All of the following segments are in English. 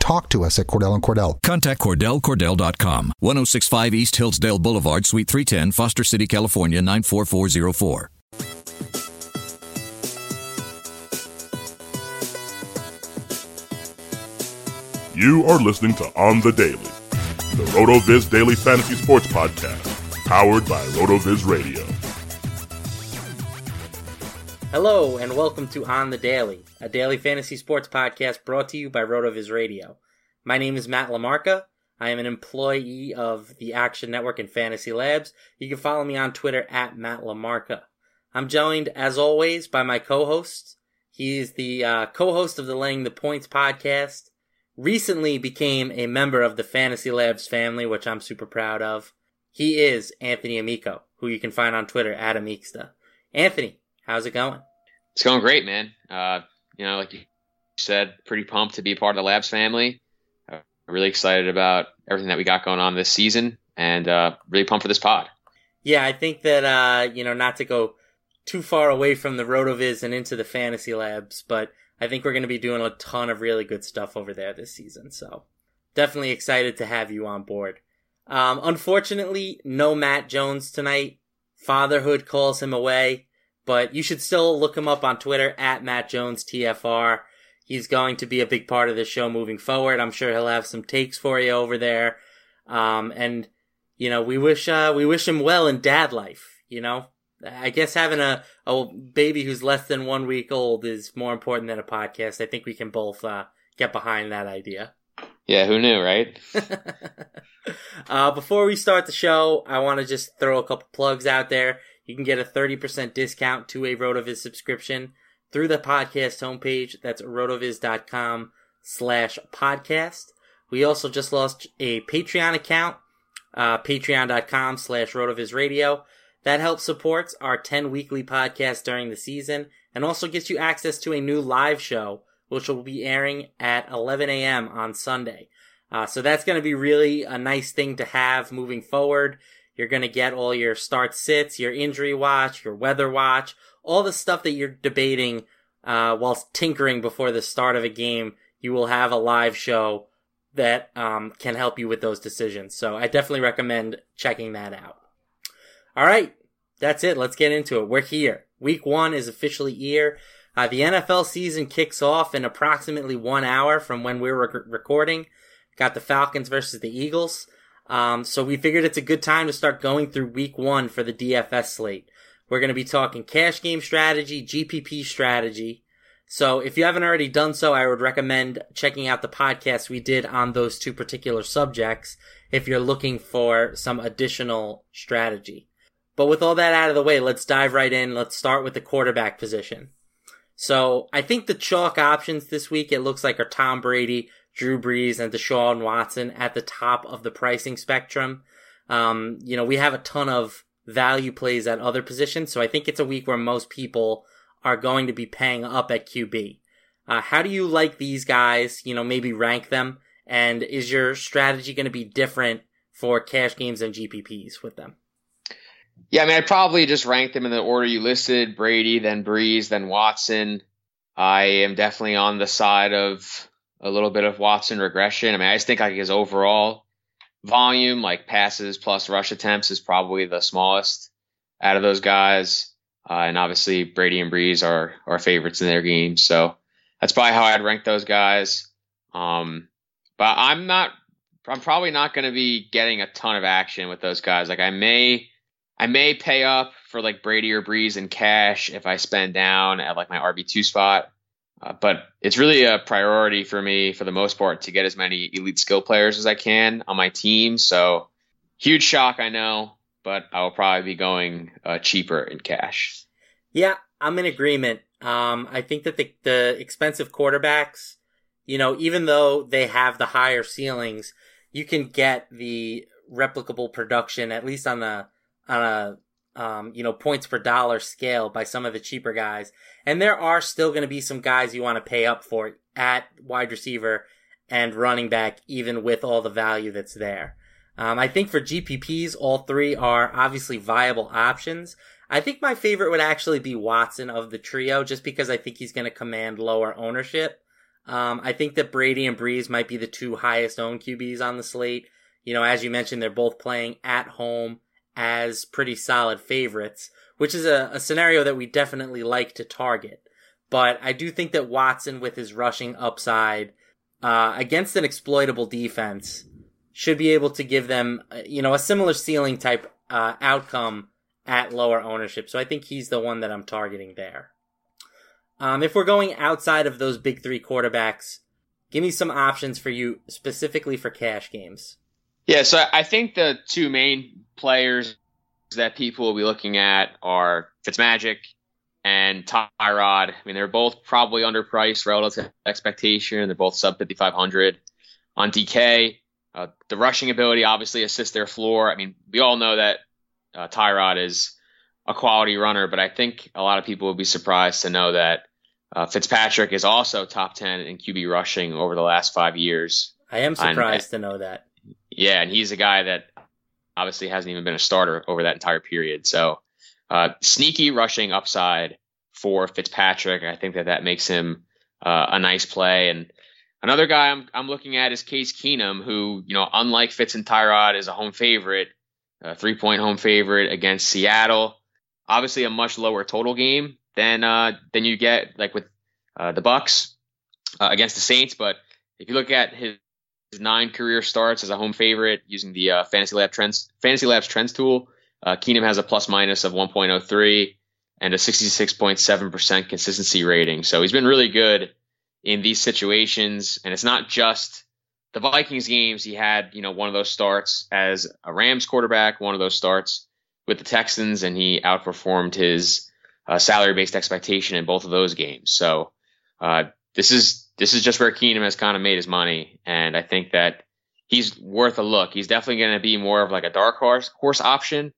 talk to us at Cordell and Cordell. Contact CordellCordell.com, 1065 East Hillsdale Boulevard, Suite 310, Foster City, California, 94404. You are listening to On the Daily, the RotoViz Daily Fantasy Sports Podcast, powered by RotoViz Radio. Hello, and welcome to On the Daily, a daily fantasy sports podcast brought to you by RotoViz Radio. My name is Matt Lamarca. I am an employee of the Action Network and Fantasy Labs. You can follow me on Twitter at Matt Lamarca. I'm joined, as always, by my co-host. He is the uh, co-host of the Laying the Points podcast. Recently became a member of the Fantasy Labs family, which I'm super proud of. He is Anthony Amico, who you can find on Twitter at Amixta. Anthony, How's it going? It's going great, man. Uh, you know, like you said, pretty pumped to be a part of the Labs family. Uh, really excited about everything that we got going on this season, and uh, really pumped for this pod. Yeah, I think that uh, you know, not to go too far away from the Rotoviz and into the fantasy labs, but I think we're going to be doing a ton of really good stuff over there this season. So definitely excited to have you on board. Um, unfortunately, no Matt Jones tonight. Fatherhood calls him away but you should still look him up on Twitter at Matt Jones TFR. He's going to be a big part of the show moving forward. I'm sure he'll have some takes for you over there. Um, and you know, we wish uh, we wish him well in dad life. You know, I guess having a a baby who's less than one week old is more important than a podcast. I think we can both uh, get behind that idea. Yeah, who knew, right? uh, before we start the show, I want to just throw a couple plugs out there. You can get a 30% discount to a RotoViz subscription through the podcast homepage. That's rotoviz.com slash podcast. We also just launched a Patreon account, uh, patreon.com slash rotoviz radio. That helps supports our 10 weekly podcasts during the season and also gets you access to a new live show, which will be airing at 11 a.m. on Sunday. Uh, so that's going to be really a nice thing to have moving forward. You're going to get all your start sits, your injury watch, your weather watch, all the stuff that you're debating uh, whilst tinkering before the start of a game. You will have a live show that um, can help you with those decisions. So I definitely recommend checking that out. All right, that's it. Let's get into it. We're here. Week one is officially here. Uh, the NFL season kicks off in approximately one hour from when we're rec- recording. Got the Falcons versus the Eagles. Um, so we figured it's a good time to start going through week one for the DFS slate. We're going to be talking cash game strategy, GPP strategy. So if you haven't already done so, I would recommend checking out the podcast we did on those two particular subjects if you're looking for some additional strategy. But with all that out of the way, let's dive right in. Let's start with the quarterback position. So I think the chalk options this week, it looks like are Tom Brady, Drew Brees, and Deshaun Watson at the top of the pricing spectrum. Um, you know, we have a ton of value plays at other positions, so I think it's a week where most people are going to be paying up at QB. Uh, how do you like these guys? You know, maybe rank them, and is your strategy going to be different for cash games and GPPs with them? Yeah, I mean, I'd probably just rank them in the order you listed Brady, then Brees, then Watson. I am definitely on the side of a little bit of Watson regression. I mean, I just think like his overall volume, like passes plus rush attempts, is probably the smallest out of those guys. Uh, and obviously, Brady and Brees are our favorites in their games. So that's probably how I'd rank those guys. Um, but I'm not, I'm probably not going to be getting a ton of action with those guys. Like I may I may pay up for like Brady or Brees in cash if I spend down at like my RB2 spot. Uh, but it's really a priority for me for the most part to get as many elite skill players as I can on my team. So huge shock, I know, but I will probably be going uh, cheaper in cash. Yeah, I'm in agreement. Um, I think that the, the expensive quarterbacks, you know, even though they have the higher ceilings, you can get the replicable production, at least on the on a um, you know points per dollar scale by some of the cheaper guys, and there are still going to be some guys you want to pay up for at wide receiver and running back, even with all the value that's there. Um, I think for GPPs, all three are obviously viable options. I think my favorite would actually be Watson of the trio, just because I think he's going to command lower ownership. Um, I think that Brady and Brees might be the two highest owned QBs on the slate. You know, as you mentioned, they're both playing at home as pretty solid favorites, which is a, a scenario that we definitely like to target. But I do think that Watson, with his rushing upside uh, against an exploitable defense, should be able to give them, uh, you know, a similar ceiling type uh, outcome at lower ownership. So I think he's the one that I'm targeting there. Um, if we're going outside of those big three quarterbacks, give me some options for you specifically for cash games. Yeah, so I think the two main players that people will be looking at are Fitzmagic and Tyrod. I mean, they're both probably underpriced relative to expectation. They're both sub 5,500 on DK. Uh, the rushing ability obviously assists their floor. I mean, we all know that uh, Tyrod is a quality runner, but I think a lot of people will be surprised to know that uh, Fitzpatrick is also top 10 in QB rushing over the last five years. I am surprised and, to know that. Yeah, and he's a guy that obviously hasn't even been a starter over that entire period. So uh, sneaky rushing upside for Fitzpatrick. I think that that makes him uh, a nice play. And another guy I'm I'm looking at is Case Keenum, who you know unlike Fitz and Tyrod is a home favorite, a three point home favorite against Seattle. Obviously, a much lower total game than uh, than you get like with uh, the Bucks uh, against the Saints. But if you look at his his nine career starts as a home favorite using the uh, Fantasy Lab Trends Fantasy Labs Trends tool. Uh, Keenum has a plus minus of 1.03 and a 66.7% consistency rating. So he's been really good in these situations. And it's not just the Vikings games. He had, you know, one of those starts as a Rams quarterback, one of those starts with the Texans, and he outperformed his uh, salary based expectation in both of those games. So uh, this is this is just where Keenum has kind of made his money, and I think that he's worth a look. He's definitely going to be more of like a dark horse horse option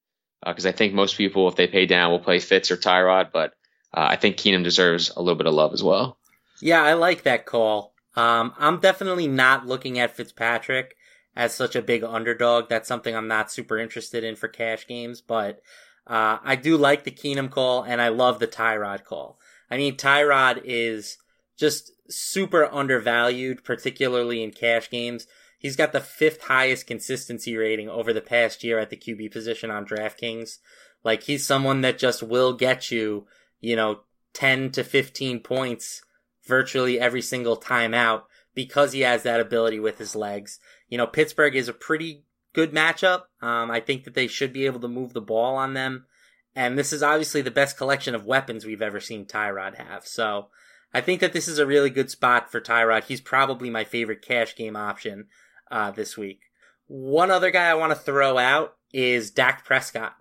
because uh, I think most people, if they pay down, will play Fitz or Tyrod, but uh, I think Keenum deserves a little bit of love as well. Yeah, I like that call. Um, I'm definitely not looking at Fitzpatrick as such a big underdog. That's something I'm not super interested in for cash games, but uh, I do like the Keenum call, and I love the Tyrod call. I mean, Tyrod is just super undervalued, particularly in cash games. He's got the fifth highest consistency rating over the past year at the QB position on DraftKings. Like he's someone that just will get you, you know, 10 to 15 points virtually every single time out because he has that ability with his legs. You know, Pittsburgh is a pretty good matchup. Um, I think that they should be able to move the ball on them. And this is obviously the best collection of weapons we've ever seen Tyrod have. So I think that this is a really good spot for Tyrod. He's probably my favorite cash game option uh, this week. One other guy I want to throw out is Dak Prescott.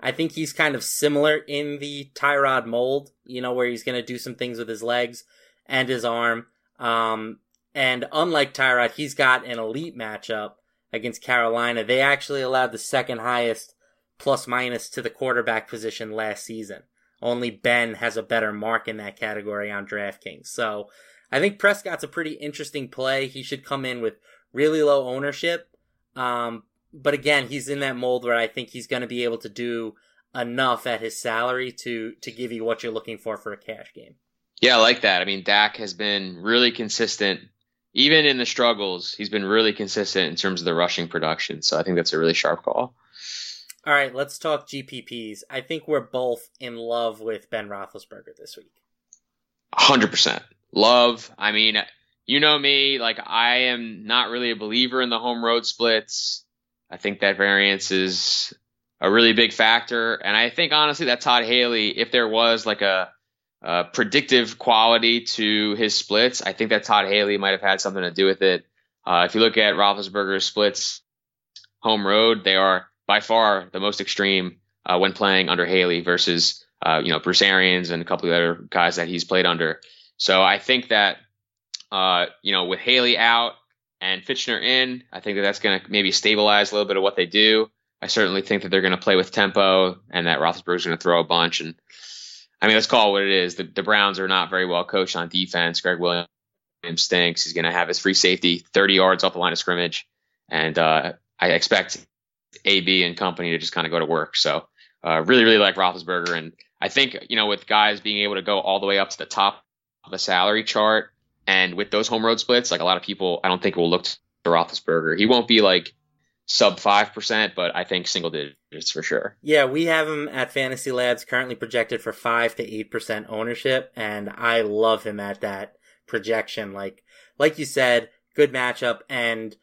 I think he's kind of similar in the Tyrod mold, you know, where he's going to do some things with his legs and his arm. Um, and unlike Tyrod, he's got an elite matchup against Carolina. They actually allowed the second highest plus minus to the quarterback position last season. Only Ben has a better mark in that category on DraftKings. So I think Prescott's a pretty interesting play. He should come in with really low ownership. Um, but again, he's in that mold where I think he's going to be able to do enough at his salary to to give you what you're looking for for a cash game. Yeah, I like that. I mean, Dak has been really consistent, even in the struggles. He's been really consistent in terms of the rushing production. So I think that's a really sharp call. All right, let's talk GPPs. I think we're both in love with Ben Roethlisberger this week. Hundred percent love. I mean, you know me. Like I am not really a believer in the home road splits. I think that variance is a really big factor, and I think honestly that Todd Haley, if there was like a, a predictive quality to his splits, I think that Todd Haley might have had something to do with it. Uh, if you look at Roethlisberger's splits, home road, they are by far the most extreme uh, when playing under Haley versus uh, you know Bruce Arians and a couple of other guys that he's played under. So I think that uh, you know with Haley out and Fichtner in, I think that that's going to maybe stabilize a little bit of what they do. I certainly think that they're going to play with tempo and that Roethlisberger's going to throw a bunch. And I mean, let's call it what it is. The, the Browns are not very well coached on defense. Gregg Williams stinks. He's going to have his free safety 30 yards off the line of scrimmage. And uh, I expect AB and company to just kind of go to work. So uh, really, really like Roethlisberger, and I think you know with guys being able to go all the way up to the top of the salary chart, and with those home road splits, like a lot of people, I don't think will look to Roethlisberger. He won't be like sub five percent, but I think single digits for sure. Yeah, we have him at Fantasy Labs currently projected for five to eight percent ownership, and I love him at that projection. Like, like you said, good matchup, and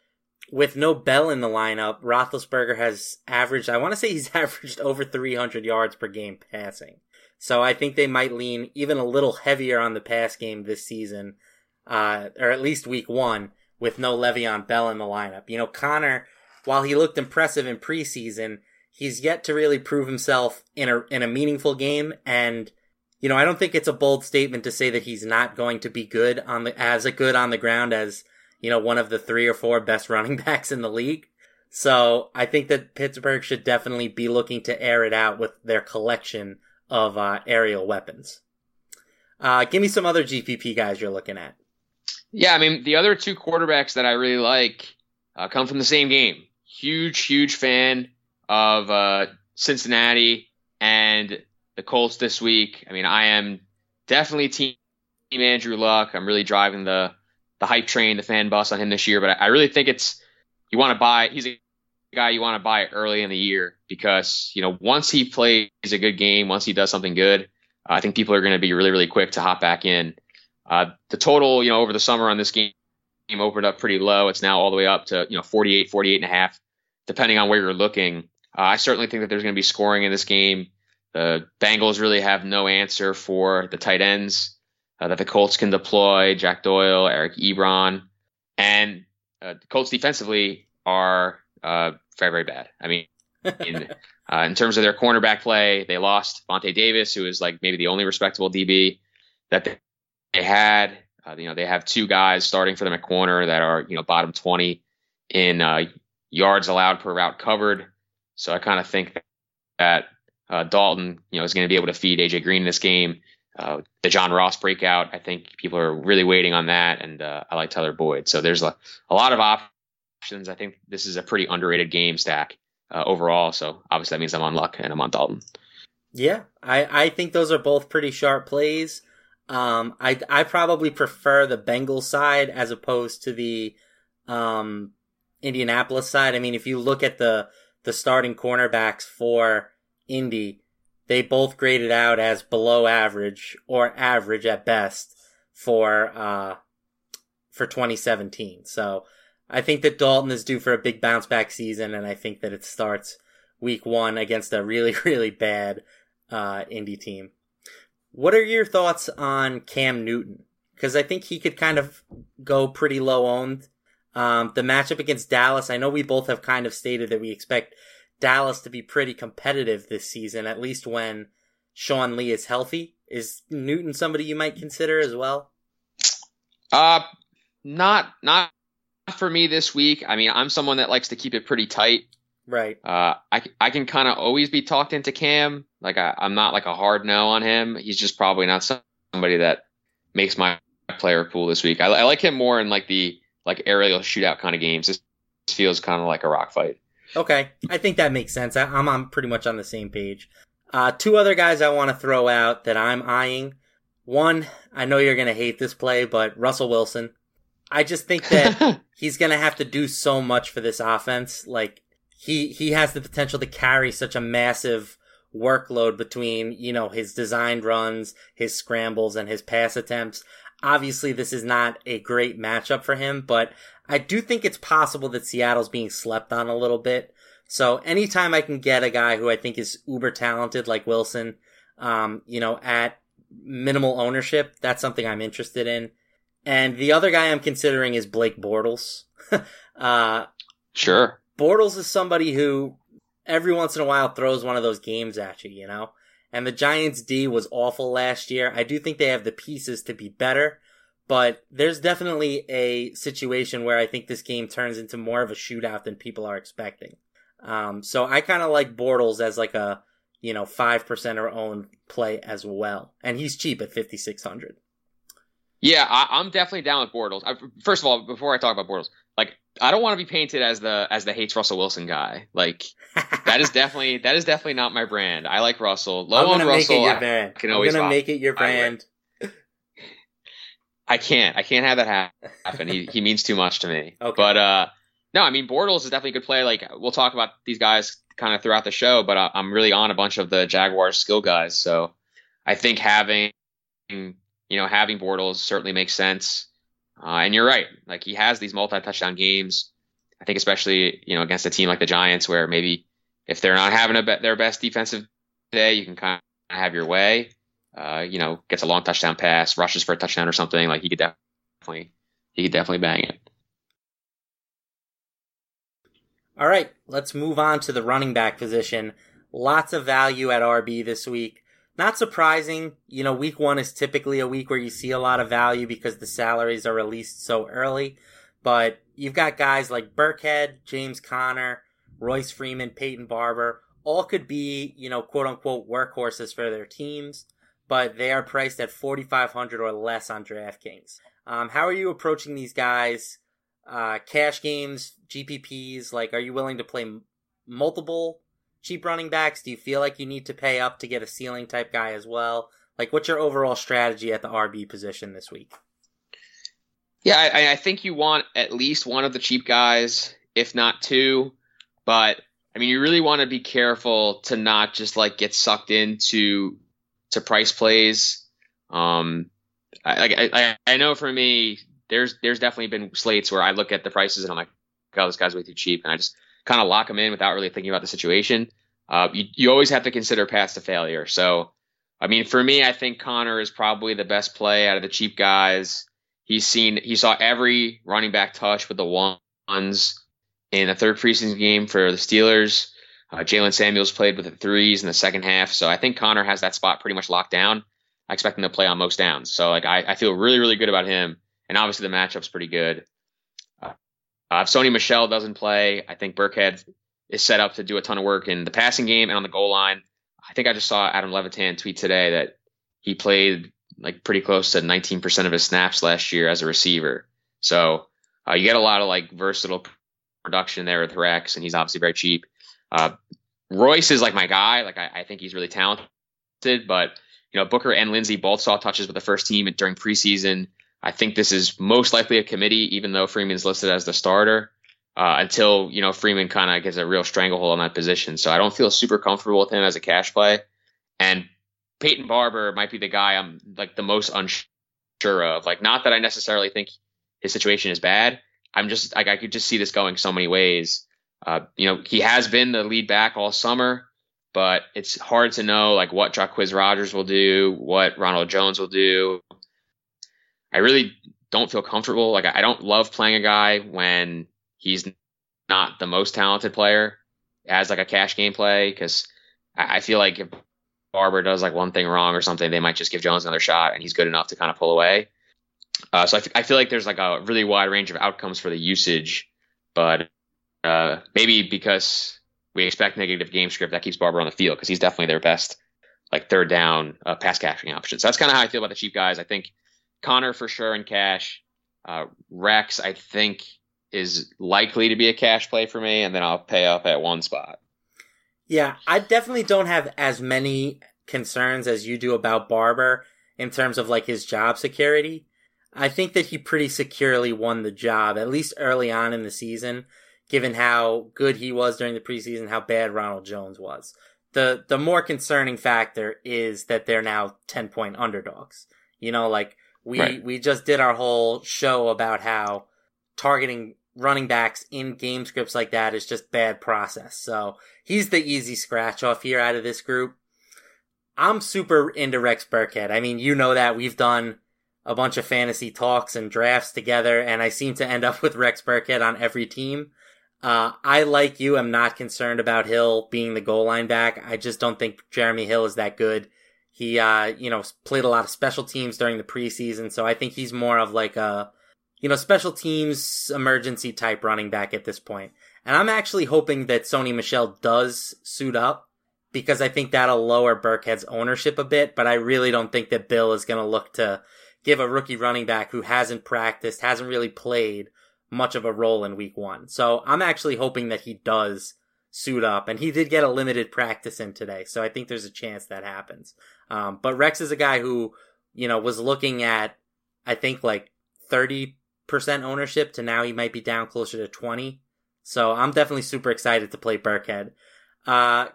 with no Bell in the lineup, Roethlisberger has averaged, I want to say he's averaged over 300 yards per game passing. So I think they might lean even a little heavier on the pass game this season, uh, or at least week one, with no Le'Veon Bell in the lineup. You know, Conner, while he looked impressive in preseason, he's yet to really prove himself in a, in a meaningful game. And, you know, I don't think it's a bold statement to say that he's not going to be good on the, as a good on the ground as you know, one of the three or four best running backs in the league. So I think that Pittsburgh should definitely be looking to air it out with their collection of uh, aerial weapons. Uh, give me some other GPP guys you're looking at. Yeah, I mean, the other two quarterbacks that I really like uh, come from the same game. Huge, huge fan of uh, Cincinnati and the Colts this week. I mean, I am definitely team Andrew Luck. I'm really driving the the hype train, the fan bus on him this year. But I, I really think it's you want to buy. He's a guy you want to buy early in the year because you know once he plays a good game, once he does something good, uh, I think people are going to be really really quick to hop back in. Uh, the total, you know, over the summer on this game opened up pretty low. It's now all the way up to you know 48, 48 and a half, depending on where you're looking. Uh, I certainly think that there's going to be scoring in this game. The Bengals really have no answer for the tight ends uh, that the Colts can deploy Jack Doyle, Eric Ebron, and uh, the Colts defensively are uh, very, very bad. I mean, in, uh, in, terms of their cornerback play, they lost Vontae Davis, who is like maybe the only respectable DB that they, had. Uh, you know, they have two guys starting for them at corner that are you know bottom 20 in uh, yards allowed per route covered. So I kind of think that Dalton, you know, is going to be able to feed AJ Green in this game uh, the John Ross breakout. I think people are really waiting on that, and uh, I like Tyler Boyd. So there's a, a, lot of options. I think this is a pretty underrated game stack uh, overall. So obviously that means I'm on Luck and I'm on Dalton. Yeah, I, I think those are both pretty sharp plays. Um, I I probably prefer the Bengals side as opposed to the um, Indianapolis side. I mean, if you look at the the starting cornerbacks for Indy, they both graded out as below average or average at best for uh, for 2017. So I think that Dalton is due for a big bounce back season, and I think that it starts week one against a really, really bad uh, Indy team. What are your thoughts on Cam Newton? Because I think he could kind of go pretty low owned. Um, the matchup against Dallas, I know we both have kind of stated that we expect Dallas to be pretty competitive this season, at least when Sean Lee is healthy. Is Newton somebody you might consider as well? Uh, not not for me this week. I mean, I'm someone that likes to keep it pretty tight. Right. Uh, I, I can kind of always be talked into Cam. Like I, I'm not like a hard no on him. He's just probably not somebody that makes my player pool this week. I, I like him more in like the like aerial shootout kind of games. This feels kind of like a rock fight. Okay, I think that makes sense. I, am I'm pretty much on the same page. Uh, two other guys I want to throw out that I'm eyeing. One, I know you're gonna hate this play, but Russell Wilson. I just think that he's gonna have to do so much for this offense. Like he he has the potential to carry such a massive workload between you know his designed runs, his scrambles, and his pass attempts. Obviously, this is not a great matchup for him, but I do think it's possible that Seattle's being slept on a little bit. So anytime I can get a guy who I think is uber talented like Wilson, um, you know, at minimal ownership, that's something I'm interested in. And the other guy I'm considering is Blake Bortles. uh, sure. Bortles is somebody who every once in a while throws one of those games at you, you know? And the Giants D was awful last year. I do think they have the pieces to be better, but there's definitely a situation where I think this game turns into more of a shootout than people are expecting. Um, so I kind of like Bortles as like a, you know, 5% or own play as well. And he's cheap at 5,600. Yeah, I, am definitely down with Bortles. I, first of all, before I talk about Bortles, like I don't want to be painted as the as the hates Russell Wilson guy. Like that is definitely that is definitely not my brand. I like Russell. Low on Russell. I, can always I'm gonna make it your brand. I can't. I can't have that happen. he he means too much to me. Okay. But uh, no, I mean Bortles is definitely a good play. Like we'll talk about these guys kind of throughout the show, but I, I'm really on a bunch of the Jaguars skill guys. So I think having you know, having Bortles certainly makes sense. Uh, and you're right. Like he has these multi-touchdown games. I think especially, you know, against a team like the Giants where maybe if they're not having a be- their best defensive day, you can kind of have your way. Uh, you know, gets a long touchdown pass, rushes for a touchdown or something. Like he could definitely, he could definitely bang it. All right, let's move on to the running back position. Lots of value at RB this week. Not surprising. You know, week one is typically a week where you see a lot of value because the salaries are released so early. But you've got guys like Burkhead, James Conner, Royce Freeman, Peyton Barber. All could be, you know, quote unquote workhorses for their teams, but they are priced at 4,500 or less on DraftKings. Um, how are you approaching these guys? Uh, cash games, GPPs, like, are you willing to play multiple cheap running backs? Do you feel like you need to pay up to get a ceiling type guy as well? Like, what's your overall strategy at the RB position this week? Yeah, I, I think you want at least one of the cheap guys, if not two. But I mean, you really want to be careful to not just like get sucked into to price plays. Um, I, I, I know for me, there's there's definitely been slates where I look at the prices and I'm like, oh, this guy's way too cheap, and I just kind of lock them in without really thinking about the situation. Uh, you, you always have to consider paths to failure. So, I mean, for me, I think Conner is probably the best play out of the cheap guys. He's seen, he saw every running back touch with the ones in the third preseason game for the Steelers. Uh, Jaylen Samuels played with the threes in the second half. So I think Conner has that spot pretty much locked down. I expect him to play on most downs. So like I, I feel really, really good about him. And obviously the matchup's pretty good. Uh, if Sony Michel doesn't play, I think Burkhead is set up to do a ton of work in the passing game and on the goal line. I think I just saw Adam Levitan tweet today that he played like pretty close to 19% of his snaps last year as a receiver. So uh, you get a lot of like versatile production there with Rex, and he's obviously very cheap. Uh, Royce is like my guy. Like I, I, think he's really talented, but you know Booker and Lindsey both saw touches with the first team during preseason. I think this is most likely a committee, even though Freeman's listed as the starter. Uh, until you know Freeman kind of gets a real stranglehold on that position, so I don't feel super comfortable with him as a cash play. And Peyton Barber might be the guy I'm like the most unsure of. Like, not that I necessarily think his situation is bad. I'm just like I could just see this going so many ways. Uh, you know, he has been the lead back all summer, but it's hard to know like what Jacquizz Rodgers will do, what Ronald Jones will do. I really don't feel comfortable. Like I don't love playing a guy when he's not the most talented player as like a cash game play because I, I feel like if Barber does like one thing wrong or something, they might just give Jones another shot and he's good enough to kind of pull away. Uh, so I, f- I feel like there's like a really wide range of outcomes for the usage, but uh, maybe because we expect negative game script that keeps Barber on the field because he's definitely their best like third down uh, pass catching option. So that's kind of how I feel about the cheap guys. I think Conner for sure in cash. Uh, Rex I think is likely to be a cash play for me, and then I'll pay up at one spot. Yeah, I definitely don't have as many concerns as you do about Barber in terms of like his job security. I think that he pretty securely won the job, at least early on in the season, given how good he was during the preseason, how bad Ronald Jones was. The the more concerning factor is that they're now ten point underdogs. You know, like we right. we just did our whole show about how targeting running backs in game scripts like that is just bad process. So he's the easy scratch off here out of this group. I'm super into Rex Burkhead. I mean, you know that we've done a bunch of fantasy talks and drafts together, and I seem to end up with Rex Burkhead on every team. Uh, I, like you, am not concerned about Hill being the goal line back. I just don't think Jeremy Hill is that good. He, uh, you know, played a lot of special teams during the preseason, so I think he's more of like a, you know, special teams emergency type running back at this point. And I'm actually hoping that Sony Michel does suit up because I think that'll lower Burkhead's ownership a bit, but I really don't think that Bill is going to look to give a rookie running back who hasn't practiced, hasn't really played much of a role in week one. So I'm actually hoping that he does suit up and he did get a limited practice in today. So I think there's a chance that happens. Um, but Rex is a guy who, you know, was looking at, I think like 30% ownership to now he might be down closer to 20. So I'm definitely super excited to play Burkhead. Uh,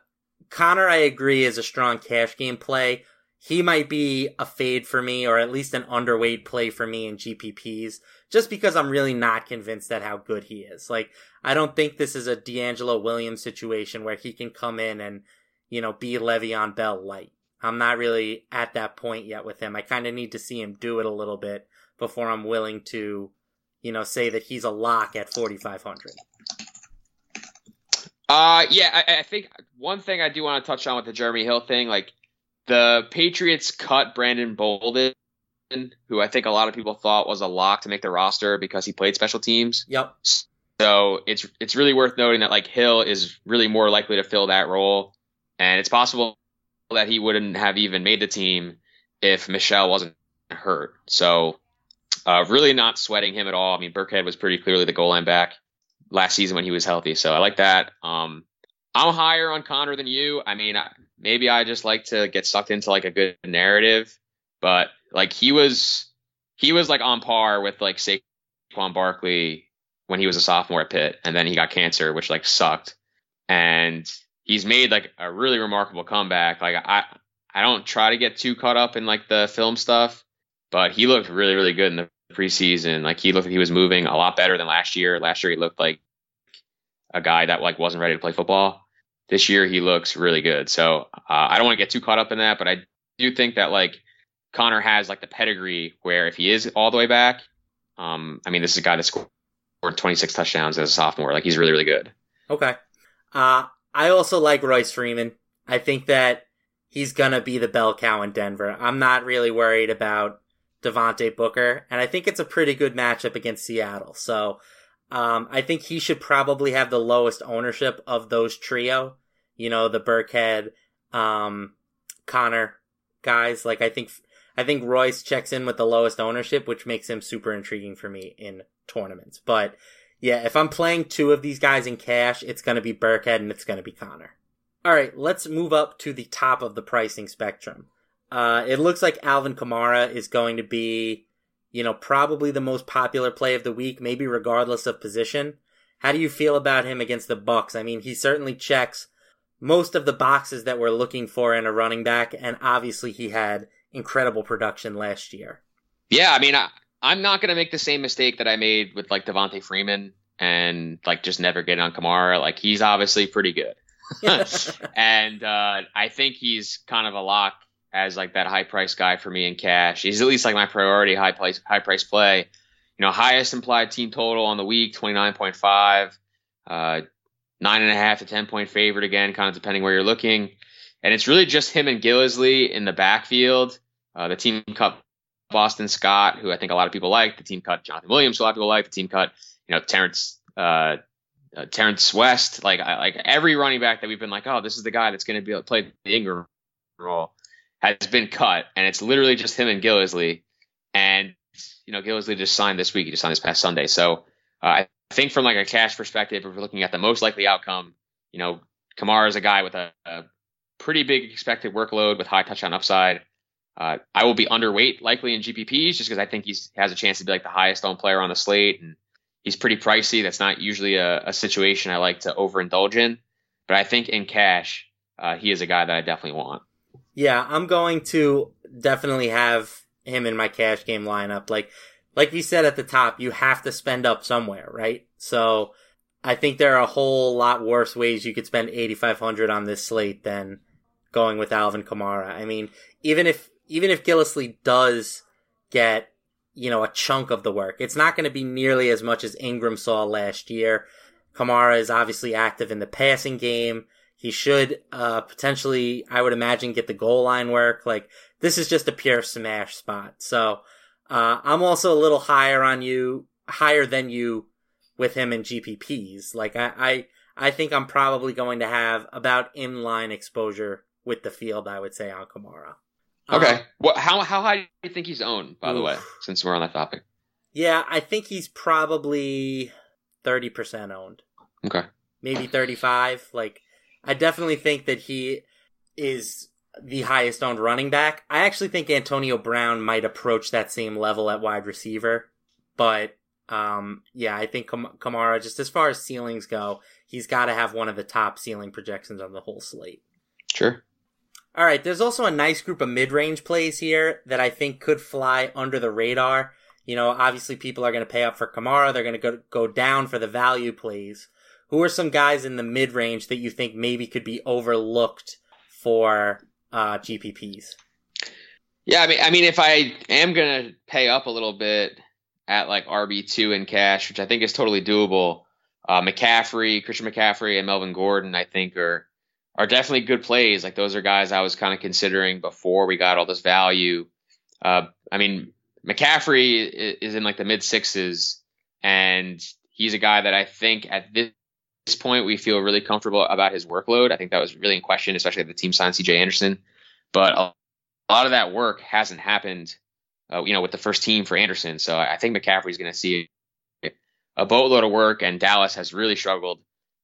Conner, I agree, is a strong cash game play he might be a fade for me or at least an underweight play for me in GPPs just because I'm really not convinced that how good he is. Like, I don't think this is a DeAngelo Williams situation where he can come in and, you know, be Le'Veon Bell light. I'm not really at that point yet with him. I kind of need to see him do it a little bit before I'm willing to, you know, say that he's a lock at 4,500. Uh, yeah, I, I think one thing I do want to touch on with the Jeremy Hill thing, like, the Patriots cut Brandon Bolden, who I think a lot of people thought was a lock to make the roster because he played special teams. Yep. So it's it's really worth noting that like Hill is really more likely to fill that role, and it's possible that he wouldn't have even made the team if Michel wasn't hurt. So uh, really not sweating him at all. I mean, Burkhead was pretty clearly the goal line back last season when he was healthy, so I like that. Um, I'm higher on Conner than you. I mean, maybe I just like to get sucked into like a good narrative, but like he was, he was like on par with like Saquon Barkley when he was a sophomore at Pitt, and then he got cancer, which like sucked, and he's made like a really remarkable comeback. Like I, I don't try to get too caught up in like the film stuff, but he looked really, really good in the preseason. Like he looked like he was moving a lot better than last year. Last year he looked like a guy that like wasn't ready to play football this year he looks really good. So uh, I don't want to get too caught up in that, but I do think that like Conner has like the pedigree where if he is all the way back, um, I mean, this is a guy that scored 26 touchdowns as a sophomore. Like he's really, really good. Okay. Uh, I also like Royce Freeman. I think that he's gonna be the bell cow in Denver. I'm not really worried about Devontae Booker, and I think it's a pretty good matchup against Seattle. So um, I think he should probably have the lowest ownership of those trio. You know, the Burkhead, um, Conner guys. Like I think, I think Royce checks in with the lowest ownership, which makes him super intriguing for me in tournaments. But yeah, if I'm playing two of these guys in cash, it's going to be Burkhead and it's going to be Conner. All right, let's move up to the top of the pricing spectrum. Uh, it looks like Alvin Kamara is going to be you know, probably the most popular play of the week, maybe regardless of position. How do you feel about him against the Bucks? I mean, he certainly checks most of the boxes that we're looking for in a running back, and obviously he had incredible production last year. Yeah, I mean, I, I'm not going to make the same mistake that I made with like Devonta Freeman and like just never get on Kamara. Like he's obviously pretty good. and uh, I think he's kind of a lock as like that high price guy for me in cash. He's at least like my priority high price high price play. You know, highest implied team total on the week, twenty nine point five, uh, nine and a half to ten point favorite again, kind of depending where you're looking. And it's really just him and Gillislee in the backfield. Uh, the team cut Boston Scott, who I think a lot of people like. The team cut Jonathan Williams, a lot of people like. The team cut, you know, Terrence uh, uh, Terrence West. Like like every running back that we've been like, oh, this is the guy that's going to be play the Ingram role has been cut, and it's literally just him and Gillislee. And you know, Gillislee just signed this week. He just signed this past Sunday. So uh, I think from like a cash perspective, if we're looking at the most likely outcome, you know, Kamara is a guy with a, a pretty big expected workload with high touchdown upside. Uh, I will be underweight likely in GPPs just because I think he has a chance to be like the highest owned player on the slate, and he's pretty pricey. That's not usually a, a situation I like to overindulge in, but I think in cash, uh, he is a guy that I definitely want. Yeah, I'm going to definitely have him in my cash game lineup. Like, like you said at the top, you have to spend up somewhere, right? So I think there are a whole lot worse ways you could spend 8,500 on this slate than going with Alvin Kamara. I mean, even if even if Gillislee does get you know a chunk of the work, it's not going to be nearly as much as Ingram saw last year. Kamara is obviously active in the passing game. He should uh, potentially, I would imagine, get the goal line work. Like this is just a pure smash spot. So uh, I'm also a little higher on you, higher than you with him in GPPs. Like I, I, I think I'm probably going to have about inline exposure with the field, I would say, on Kamara. Okay. Um, what? How how high do you think he's owned? By oof. the way, since we're on that topic. Yeah, I think he's probably thirty percent owned. Okay. Maybe thirty five. Like, I definitely think that he is the highest owned running back. I actually think Antonio Brown might approach that same level at wide receiver, but um, yeah, I think Kam- Kamara, just as far as ceilings go, he's got to have one of the top ceiling projections on the whole slate. Sure. All right, there's also a nice group of mid-range plays here that I think could fly under the radar. You know, obviously people are going to pay up for Kamara. They're going to go go down for the value plays. Who are some guys in the mid-range that you think maybe could be overlooked for uh, GPPs? Yeah, I mean, I mean, if I am to pay up a little bit at like RB two in cash, which I think is totally doable, uh, McCaffrey, Christian McCaffrey, and Melvin Gordon, I think are are definitely good plays. Like those are guys I was kind of considering before we got all this value. Uh, I mean, McCaffrey is in like the mid sixes, and he's a guy that I think at this point we feel really comfortable about his workload. I think that was really in question, especially at the team signed C.J. Anderson. But a lot of that work hasn't happened, uh, you know, with the first team for Anderson. So I think McCaffrey is going to see a boatload of work, and Dallas has really struggled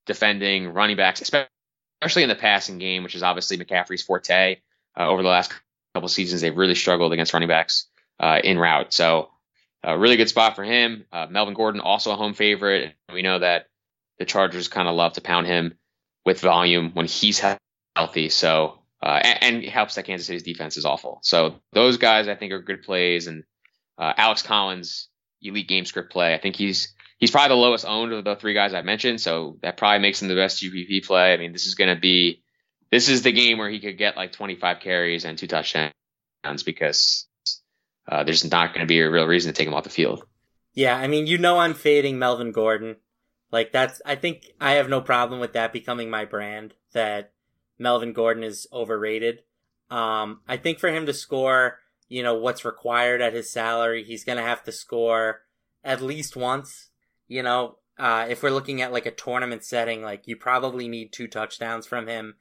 defending running backs, especially in the passing game, which is obviously McCaffrey's forte. Uh, over the last couple seasons, they've really struggled against running backs uh, in route. So, a really good spot for him. Uh, Melvin Gordon, also a home favorite. We know that the Chargers kind of love to pound him with volume when he's healthy. So, uh, and, and helps that Kansas City's defense is awful. So, those guys I think are good plays. And uh, Alex Collins, elite game script play. I think he's he's probably the lowest owned of the three guys I mentioned, so that probably makes him the best GPP play. I mean, this is going to be this is the game where he could get like 25 carries and two touchdowns because uh, there's not going to be a real reason to take him off the field. Yeah, I mean, you know, I'm fading Melvin Gordon. Like that's, I think I have no problem with that becoming my brand. That Melvin Gordon is overrated. Um, I think for him to score, you know, what's required at his salary, he's going to have to score at least once you know, uh, if we're looking at like a tournament setting, like you probably need two touchdowns from him.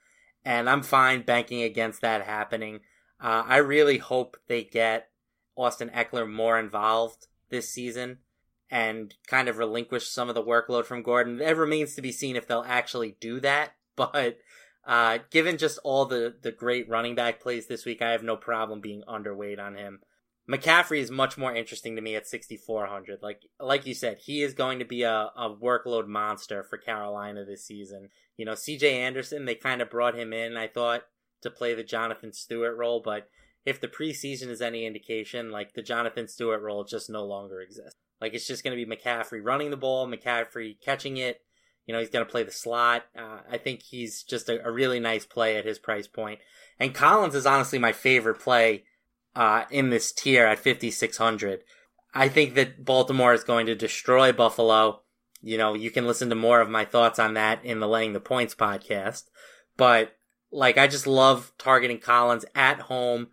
And I'm fine banking against that happening. Uh, I really hope they get Austin Ekeler more involved this season and kind of relinquish some of the workload from Gordon. It remains to be seen if they'll actually do that. But uh, given just all the, the great running back plays this week, I have no problem being underweight on him. McCaffrey is much more interesting to me at 6400. Like like you said, he is going to be a, a workload monster for Carolina this season. You know, CJ Anderson, they kind of brought him in, I thought, to play the Jonathan Stewart role, but if the preseason is any indication, like the Jonathan Stewart role just no longer exists. Like it's just going to be McCaffrey running the ball, McCaffrey catching it. You know, he's going to play the slot. Uh, I think he's just a, a, really nice play at his price point. And Collins is honestly my favorite play uh, in this tier at 5,600. I think that Baltimore is going to destroy Buffalo. You know, you can listen to more of my thoughts on that in the Laying the Points podcast. But, like, I just love targeting Collins at home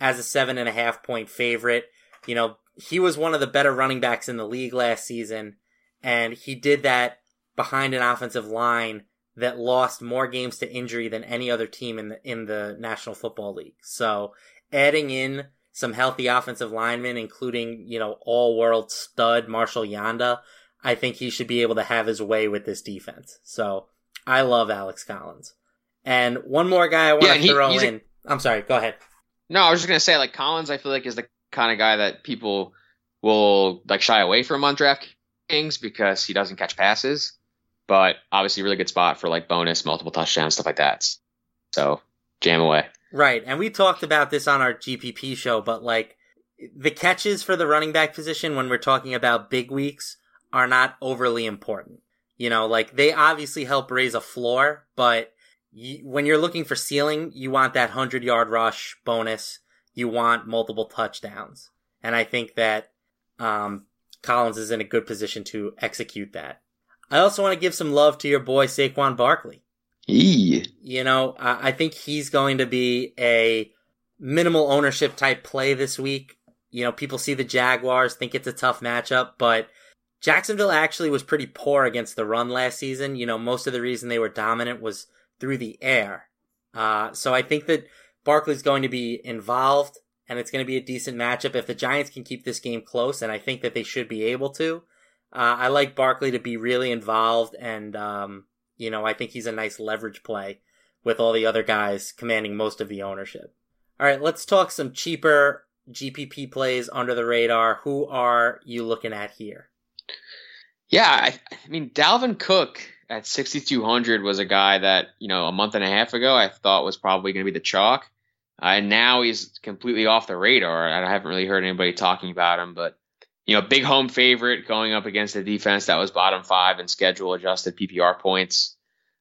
as a seven and a half point favorite. You know, he was one of the better running backs in the league last season, and he did that behind an offensive line that lost more games to injury than any other team in the in the National Football League. So adding in some healthy offensive linemen, including, you know, all world stud Marshall Yanda, I think he should be able to have his way with this defense. So I love Alex Collins. And one more guy I want yeah, to he, throw in. i am sorry, go ahead. No, I was just gonna say like Collins I feel like is the kind of guy that people will like shy away from on DraftKings because he doesn't catch passes. But obviously really good spot for like bonus, multiple touchdowns, stuff like that. So jam away. Right. And we talked about this on our GPP show, but like the catches for the running back position when we're talking about big weeks are not overly important. You know, like they obviously help raise a floor, but you, when you're looking for ceiling, you want that 100 yard rush bonus. You want multiple touchdowns. And I think that um, Collins is in a good position to execute that. I also want to give some love to your boy Saquon Barkley. You know, I think he's going to be a minimal ownership type play this week. You know, people see the Jaguars, think it's a tough matchup, but Jacksonville actually was pretty poor against the run last season. You know, most of the reason they were dominant was through the air. Uh, so I think that Barkley's going to be involved and it's going to be a decent matchup if the Giants can keep this game close, and I think that they should be able to. Uh, I like Barkley to be really involved and, um, you know, I think he's a nice leverage play with all the other guys commanding most of the ownership. All right, let's talk some cheaper GPP plays under the radar. Who are you looking at here? Yeah, I, I mean, Dalvin Cook at 6,200 was a guy that, you know, a month and a half ago I thought was probably going to be the chalk. Uh, and now he's completely off the radar. I haven't really heard anybody talking about him, but you know, big home favorite going up against a defense that was bottom five in schedule adjusted PPR points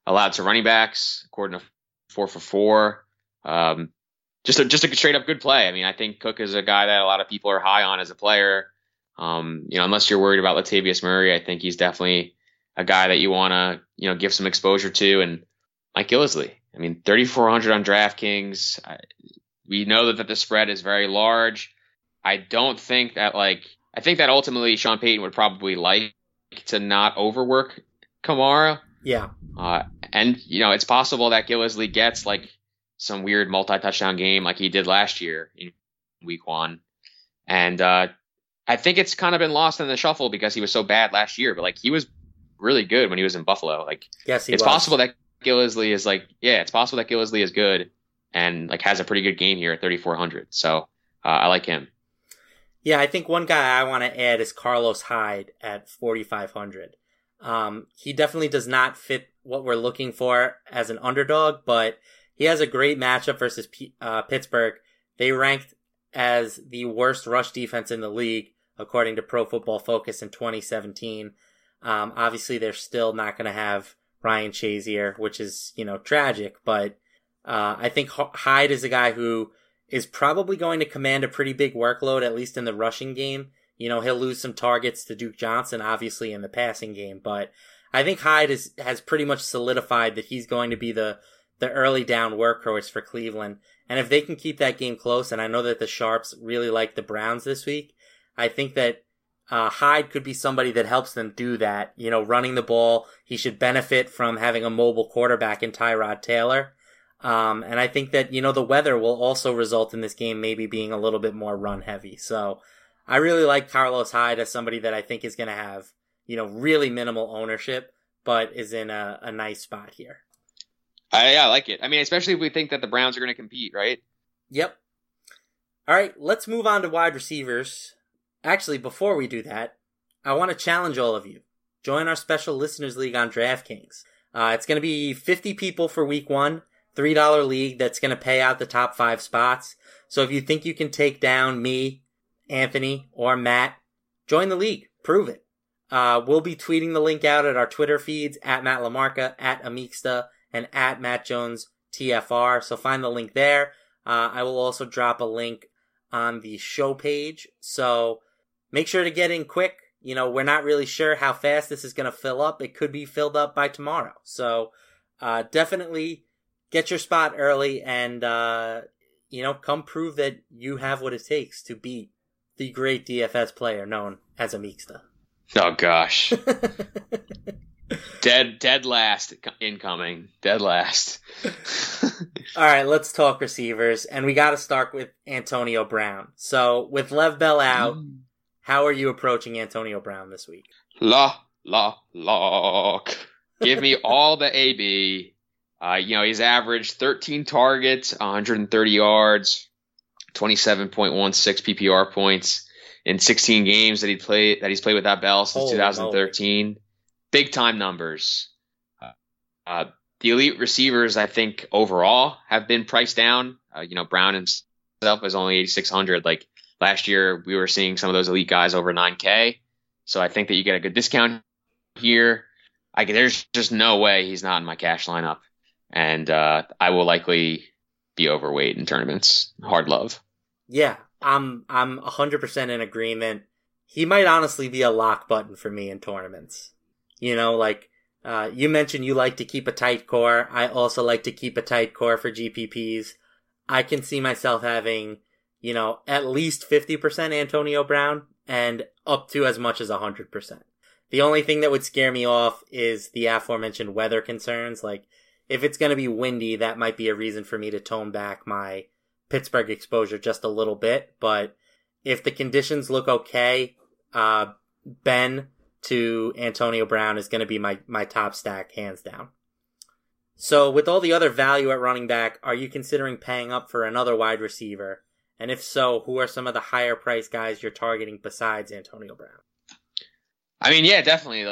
allowed to running backs, according to four for four. Um, just a just a straight up good play. I mean, I think Cook is a guy that a lot of people are high on as a player. Um, you know, unless you're worried about Latavius Murray, I think he's definitely a guy that you want to you know give some exposure to. And Mike Gillislee, I mean, 3,400 on DraftKings. I, we know that, that the spread is very large. I don't think that like I think that ultimately Sean Payton would probably like to not overwork Kamara. Yeah. Uh, and you know, it's possible that Gillislee gets like some weird multi-touchdown game like he did last year in week one. And uh, I think it's kind of been lost in the shuffle because he was so bad last year, but like he was really good when he was in Buffalo. Like yes, it's was. possible that Gillislee is like yeah, it's possible that Gillislee is good and like has a pretty good game here at 3400. So uh, I like him. Yeah, I think one guy I want to add is Carlos Hyde at 4,500. Um, he definitely does not fit what we're looking for as an underdog, but he has a great matchup versus P- uh, Pittsburgh. They ranked as the worst rush defense in the league, according to Pro Football Focus in 2017. Um, obviously, they're still not going to have Ryan Shazier, which is, you know, tragic, but uh, I think Hyde is a guy who is probably going to command a pretty big workload, at least in the rushing game. You know, he'll lose some targets to Duke Johnson, obviously, in the passing game, but I think Hyde is, has pretty much solidified that he's going to be the, the early down workhorse for Cleveland. And if they can keep that game close, and I know that the Sharps really like the Browns this week, I think that uh, Hyde could be somebody that helps them do that. You know, running the ball. He should benefit from having a mobile quarterback in Tyrod Taylor. Um, and I think that, you know, the weather will also result in this game maybe being a little bit more run heavy. So I really like Carlos Hyde as somebody that I think is going to have, you know, really minimal ownership, but is in a, a nice spot here. I, yeah, I like it. I mean, especially if we think that the Browns are going to compete, right? Yep. All right, let's move on to wide receivers. Actually, before we do that, I want to challenge all of you. Join our special listeners league on DraftKings. Uh, it's going to be 50 people for week one. $3 league that's going to pay out the top five spots. So if you think you can take down me, Anthony, or Matt, join the league. Prove it. Uh, we'll be tweeting the link out at our Twitter feeds at Matt Lamarca, at Amixta, and at Matt Jones TFR. So find the link there. Uh, I will also drop a link on the show page. So make sure to get in quick. You know, we're not really sure how fast this is going to fill up. It could be filled up by tomorrow. So uh, definitely get your spot early and, uh, you know, come prove that you have what it takes to beat the great DFS player known as Amixta. Oh gosh. dead dead last incoming. Dead last. All right, let's talk receivers and we got to start with Antonio Brown. So, with Lev Bell out, mm. How are you approaching Antonio Brown this week? La la lock. Give me all the AB. Uh, you know, he's averaged 13 targets, 130 yards, 27.16 PPR points in 16 games that he played that he's played without Bell since Holy 2013. Moly. Big time numbers. Uh, the elite receivers, I think overall have been priced down. Uh, you know, Brown himself is only 8,600. Like last year, we were seeing some of those elite guys over 9K. So I think that you get a good discount here. I there's just no way he's not in my cash lineup, and uh, I will likely be overweight in tournaments. Hard love. Yeah, I'm I'm 100% in agreement. He might honestly be a lock button for me in tournaments. You know, like uh, you mentioned you like to keep a tight core. I also like to keep a tight core for GPPs. I can see myself having, you know, at least 50% Antonio Brown and up to as much as 100%. The only thing that would scare me off is the aforementioned weather concerns. Like, if it's going to be windy, that might be a reason for me to tone back my Pittsburgh exposure just a little bit, but if the conditions look okay, uh, Ben to Antonio Brown is going to be my, my top stack hands down. So with all the other value at running back, are you considering paying up for another wide receiver? And if so, who are some of the higher price guys you're targeting besides Antonio Brown? I mean, yeah, definitely.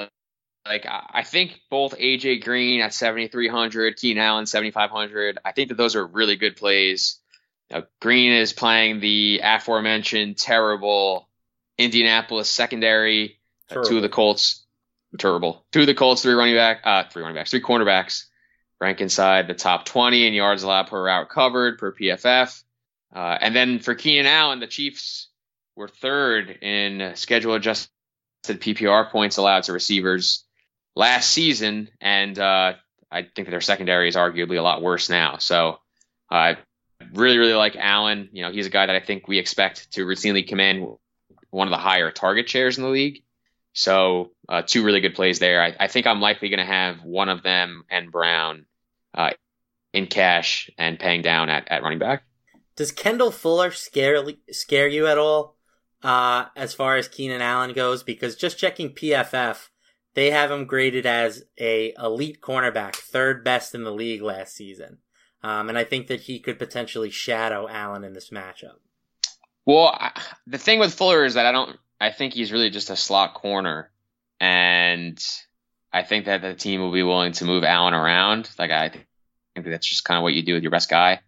Like I think both AJ Green at 7300, Keenan Allen 7500. I think that those are really good plays. Now, Green is playing the aforementioned terrible Indianapolis secondary. Uh, two of the Colts, terrible. Two of the Colts, three running back, uh, three running backs, three cornerbacks, rank inside the top 20 in yards allowed per route covered per PFF. Uh, and then for Keenan Allen, the Chiefs were third in schedule adjusted PPR points allowed to receivers last season, and uh, I think their secondary is arguably a lot worse now. So uh, really, really like Allen. You know, he's a guy that I think we expect to routinely command one of the higher target shares in the league. So uh, two really good plays there. I, I think I'm likely going to have one of them and Brown uh, in cash and paying down at, at running back. Does Kendall Fuller scare scare you at all uh, as far as Keenan Allen goes? Because just checking PFF, they have him graded as a elite cornerback, third best in the league last season. Um, and I think that he could potentially shadow Allen in this matchup. Well, I, the thing with Fuller is that I don't. I think he's really just a slot corner, and I think that the team will be willing to move Allen around. Like I think that's just kind of what you do with your best guy.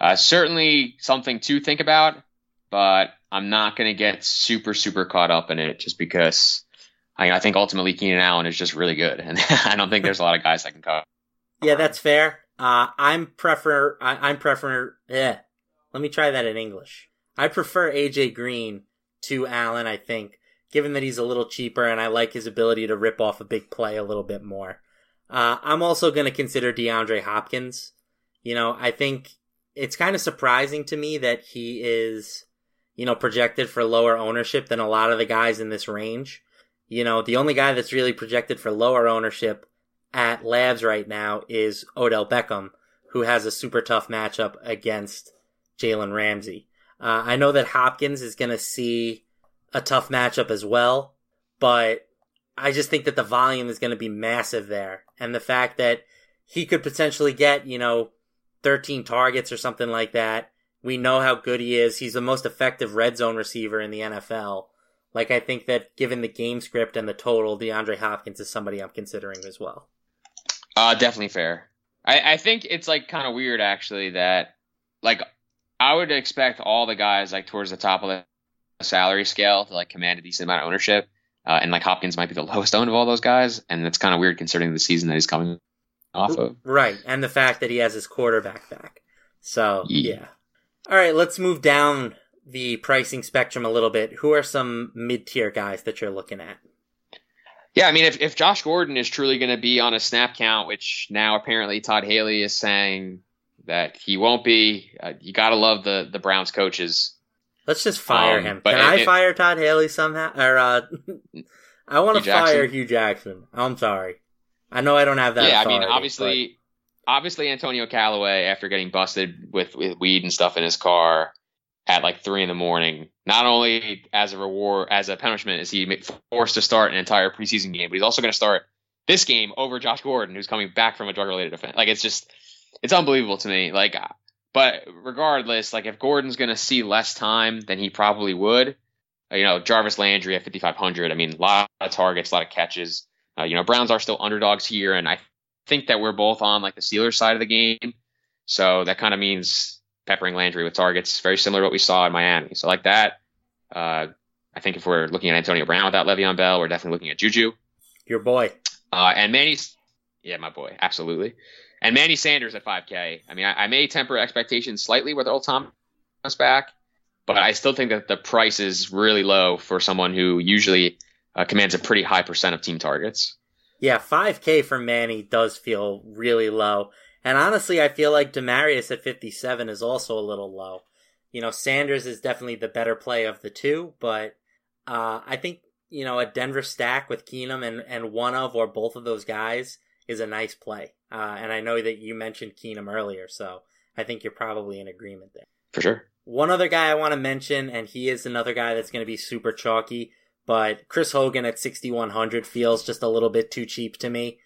Uh, certainly something to think about, but I'm not going to get super super caught up in it just because I, I think ultimately Keenan Allen is just really good, and I don't think there's a lot of guys that can cover. Yeah, that's fair. Uh, I'm prefer, I, am prefer, yeah. Let me try that in English. I prefer AJ Green to Allen, I think, given that he's a little cheaper and I like his ability to rip off a big play a little bit more. Uh, I'm also going to consider DeAndre Hopkins. You know, I think it's kind of surprising to me that he is, you know, projected for lower ownership than a lot of the guys in this range. You know, the only guy that's really projected for lower ownership at labs right now is Odell Beckham, who has a super tough matchup against Jalen Ramsey. Uh, I know that Hopkins is going to see a tough matchup as well, but I just think that the volume is going to be massive there. And the fact that he could potentially get, you know, 13 targets or something like that. We know how good he is. He's the most effective red zone receiver in the NFL. Like, I think that given the game script and the total, DeAndre Hopkins is somebody I'm considering as well. Uh, definitely fair. I, I think it's like kind of weird actually that like I would expect all the guys like towards the top of the salary scale to like command a decent amount of ownership. Uh, and like Hopkins might be the lowest owned of all those guys, and it's kind of weird considering the season that he's coming off of. Right, and the fact that he has his quarterback back. So yeah. yeah. All right, let's move down the pricing spectrum a little bit. Who are some mid tier guys that you're looking at? Yeah, I mean, if, if Josh Gordon is truly going to be on a snap count, which now apparently Todd Haley is saying that he won't be, uh, you got to love the the Browns coaches. Let's just fire um, him. Can it, I fire Todd Haley somehow? Or uh, I want to fire Hue Jackson. I'm sorry. I know I don't have that. Yeah, I mean, obviously, but... obviously Antonio Callaway, after getting busted with with weed and stuff in his car at like three in the morning, not only as a reward, as a punishment, is he forced to start an entire preseason game, but he's also going to start this game over Josh Gordon, who's coming back from a drug related offense. Like it's just, it's unbelievable to me. Like, uh, but regardless, like if Gordon's going to see less time than he probably would, you know, Jarvis Landry at 5,500. I mean, a lot of targets, a lot of catches. Uh, you know, Browns are still underdogs here, and I think that we're both on like the Steelers side of the game. So that kind of means peppering Landry with targets, very similar to what we saw in Miami. So like that, uh, I think if we're looking at Antonio Brown without Le'Veon Bell, we're definitely looking at Juju. Your boy. Uh, and Manny's, yeah, my boy, absolutely. And Manny Sanders at 5K. I mean, I, I may temper expectations slightly with Earl Thomas back, but I still think that the price is really low for someone who usually uh, commands a pretty high percent of team targets. Yeah, 5K for Manny does feel really low. And honestly, I feel like Demaryius at 57 is also a little low. You know, Sanders is definitely the better play of the two, but uh, I think, you know, a Denver stack with Keenum and, and one of or both of those guys is a nice play. Uh, and I know that you mentioned Keenum earlier, so I think you're probably in agreement there. For sure. One other guy I want to mention, and he is another guy that's going to be super chalky, but Chris Hogan at 6,100 feels just a little bit too cheap to me.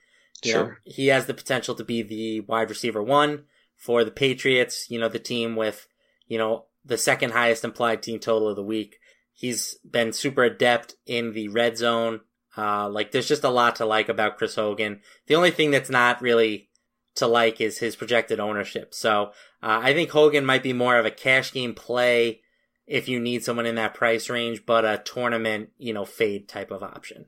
You sure. Know, he has the potential to be the wide receiver one for the Patriots, you know, the team with, you know, the second highest implied team total of the week. He's been super adept in the red zone. Uh, like there's just a lot to like about Chris Hogan. The only thing that's not really to like is his projected ownership. So, uh, I think Hogan might be more of a cash game play if you need someone in that price range, but a tournament, you know, fade type of option.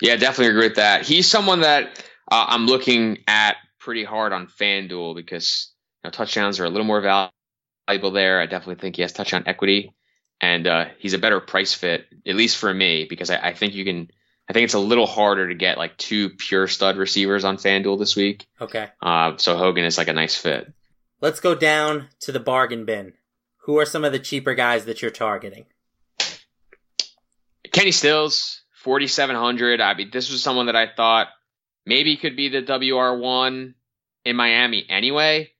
Yeah, definitely agree with that. He's someone that uh, I'm looking at pretty hard on FanDuel because you know, touchdowns are a little more valuable there. I definitely think he has touchdown equity, and uh, he's a better price fit, at least for me, because I, I, think you can. I think it's a little harder to get like two pure stud receivers on FanDuel this week. Okay. Uh, so Hogan is like a nice fit. Let's go down to the bargain bin. Who are some of the cheaper guys that you're targeting? Kenny Stills, 4,700. I mean, this was someone that I thought maybe could be the WR1 in Miami anyway.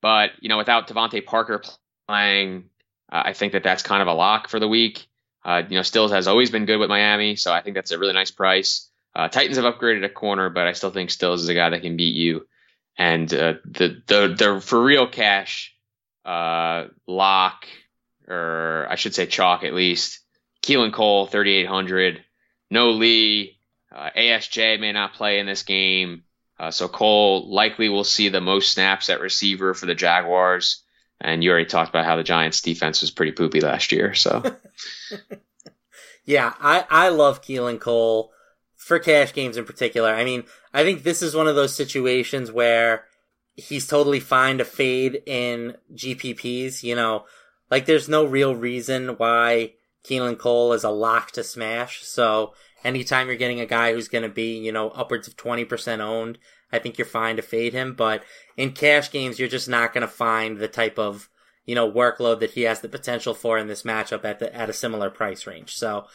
But, you know, without DeVante Parker playing, uh, I think that that's kind of a lock for the week. Uh, you know, Stills has always been good with Miami, so I think that's a really nice price. Uh, Titans have upgraded a corner, but I still think Stills is a guy that can beat you. And uh, the the the for real cash uh, lock, or I should say chalk at least. Keelan Cole, 3,800. No Lee. Uh, ASJ may not play in this game. Uh, so Cole likely will see the most snaps at receiver for the Jaguars. And you already talked about how the Giants defense was pretty poopy last year. So, yeah, I, I love Keelan Cole for cash games in particular. I mean, I think this is one of those situations where he's totally fine to fade in GPPs. You know, like there's no real reason why Keelan Cole is a lock to smash. So anytime you're getting a guy who's going to be, you know, upwards of 20% owned, I think you're fine to fade him. But in cash games, you're just not going to find the type of, you know, workload that he has the potential for in this matchup at the, at a similar price range. So,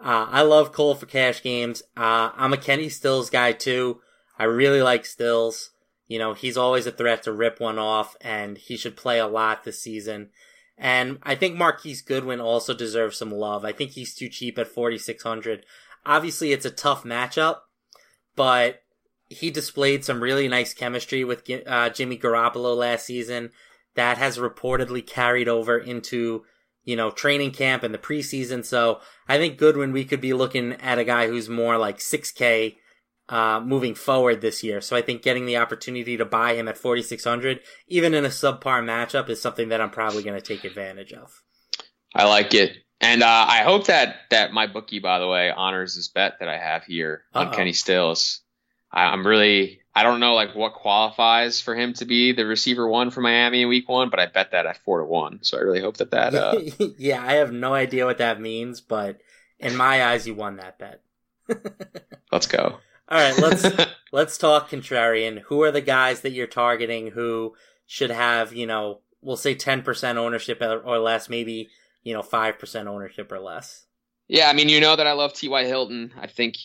uh, I love Cole for cash games. Uh, I'm a Kenny Stills guy too. I really like Stills. You know, he's always a threat to rip one off, and he should play a lot this season. And I think Marquise Goodwin also deserves some love. I think he's too cheap at 4,600. Obviously, it's a tough matchup, but he displayed some really nice chemistry with uh, Jimmy Garoppolo last season. That has reportedly carried over into, you know, training camp and the preseason. So I think Goodwin, we could be looking at a guy who's more like 6K uh, moving forward this year. So I think getting the opportunity to buy him at 4,600, even in a subpar matchup, is something that I'm probably going to take advantage of. I like it. And uh, I hope that that my bookie, by the way, honors this bet that I have here on Uh-oh. Kenny Stills. I, I'm really I don't know like what qualifies for him to be the receiver one for Miami in Week One, but I bet that at four to one. So I really hope that that. Uh, yeah, I have no idea what that means, but in my eyes, you won that bet. let's go. All right, let's let's talk contrarian. Who are the guys that you're targeting who should have, you know, we'll say 10% ownership or less, maybe, you know, 5% ownership or less? Yeah, I mean, you know that I love T.Y. Hilton. I think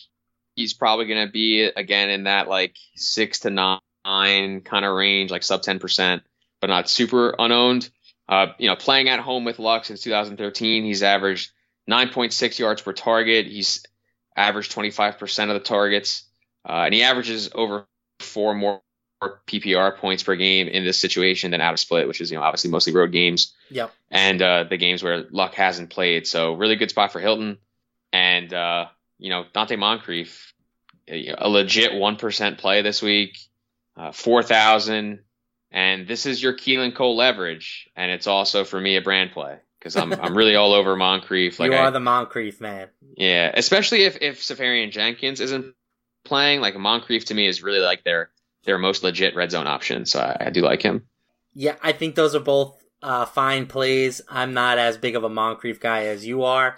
he's probably going to be again in that like six to nine kind of range, like sub ten percent, but not super unowned. Uh, you know, playing at home with Luck since 2013, he's averaged 9.6 yards per target. He's averaged 25% of the targets, uh, and he averages over four more PPR points per game in this situation than out of split, which is you know obviously mostly road games Yep. and uh, the games where Luck hasn't played. So really good spot for Hilton, and uh, you know Donte Moncrief, a legit one percent play this week, uh, four thousand, and this is your Keelan Cole leverage, and it's also for me a brand play because I'm I'm really all over Moncrief. Like you are I- the Moncrief man. yeah, especially if if Seferian Jenkins isn't playing, like Moncrief to me is really like their their most legit red zone option. So I, I do like him. Yeah, I think those are both uh, fine plays. I'm not as big of a Moncrief guy as you are.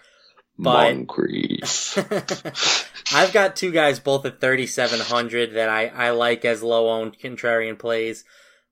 But- Moncrief. I've got two guys both at 3,700 that I, I like as low owned contrarian plays.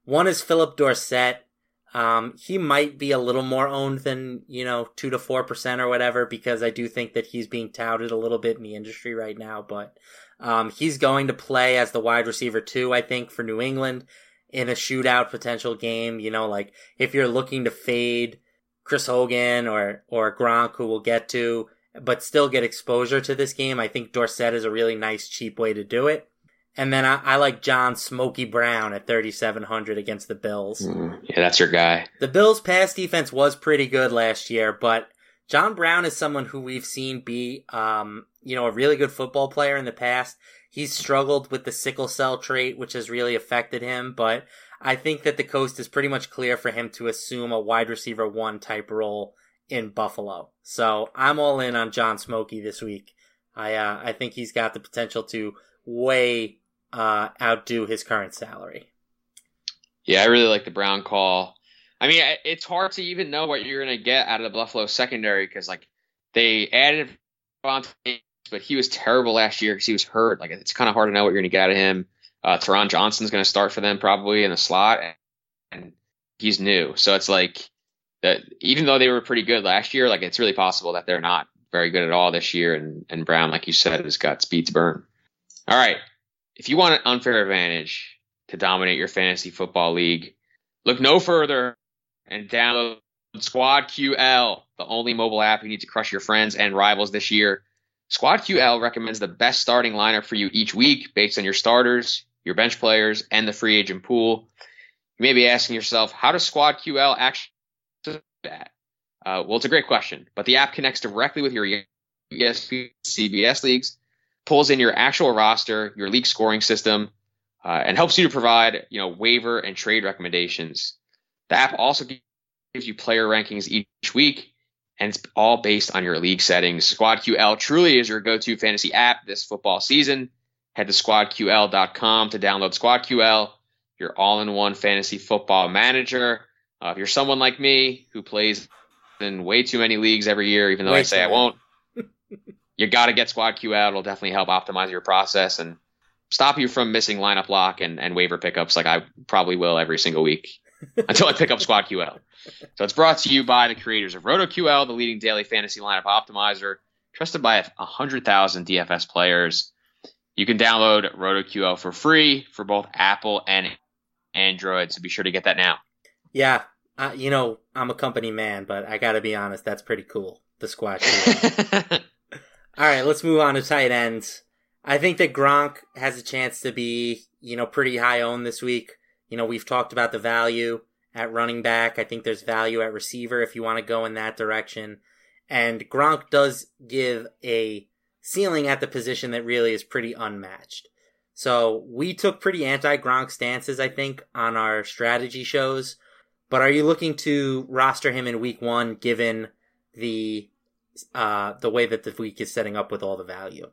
One is Phillip Dorsett. Um, he might be a little more owned than, you know, 2 to 4% or whatever, because I do think that he's being touted a little bit in the industry right now. But um, he's going to play as the wide receiver too, I think, for New England in a shootout potential game. You know, like if you're looking to fade Chris Hogan or, or Gronk, who we'll get to, but still get exposure to this game. I think Dorsett is a really nice, cheap way to do it. And then I, I like John Smokey Brown at 3,700 against the Bills. Mm, yeah, that's your guy. The Bills' pass defense was pretty good last year, but John Brown is someone who we've seen be, um, you know, a really good football player in the past. He's struggled with the sickle cell trait, which has really affected him, but I think that the coast is pretty much clear for him to assume a wide receiver one type role in Buffalo. So I'm all in on John Smokey this week. I uh, I think he's got the potential to way uh, outdo his current salary. Yeah, I really like the Brown call. I mean, it's hard to even know what you're going to get out of the Buffalo secondary because, like, they added Vontae, but he was terrible last year because he was hurt. Like, it's kind of hard to know what you're going to get out of him. Uh, Taron Johnson's going to start for them probably in the slot, and he's new. So it's like that. Even though they were pretty good last year, like it's really possible that they're not very good at all this year. And and Brown, like you said, has got speed to burn. All right, if you want an unfair advantage to dominate your fantasy football league, look no further and download Squad QL, the only mobile app you need to crush your friends and rivals this year. Squad QL recommends the best starting lineup for you each week based on your starters, your bench players, and the free agent pool. You may be asking yourself, how does Squad QL actually do that? Uh, well, it's a great question, but the app connects directly with your ESPN CBS leagues, pulls in your actual roster, your league scoring system, uh, and helps you to provide you know waiver and trade recommendations. The app also gives you player rankings each week, and it's all based on your league settings. SquadQL truly is your go-to fantasy app this football season. Head to squadql.com to download SquadQL, your all-in-one fantasy football manager. Uh, if you're someone like me who plays in way too many leagues every year, even though Way I say I won't, you got to get SquadQL. It'll definitely help optimize your process and stop you from missing lineup lock and, and waiver pickups like I probably will every single week until I pick up Squad QL. So it's brought to you by the creators of RotoQL, the leading daily fantasy lineup optimizer, trusted by 100,000 DFS players. You can download RotoQL for free for both Apple and Android, so be sure to get that now. Yeah, uh, you know, I'm a company man, but I gotta be honest, that's pretty cool. The squad. team. All right, let's move on to tight ends. I think that Gronk has a chance to be, you know, pretty high owned this week. You know, we've talked about the value at running back. I think there's value at receiver if you want to go in that direction. And Gronk does give a ceiling at the position that really is pretty unmatched. So we took pretty anti Gronk stances, I think, on our strategy shows. But are you looking to roster him in week one, given the uh, the way that the week is setting up with all the value?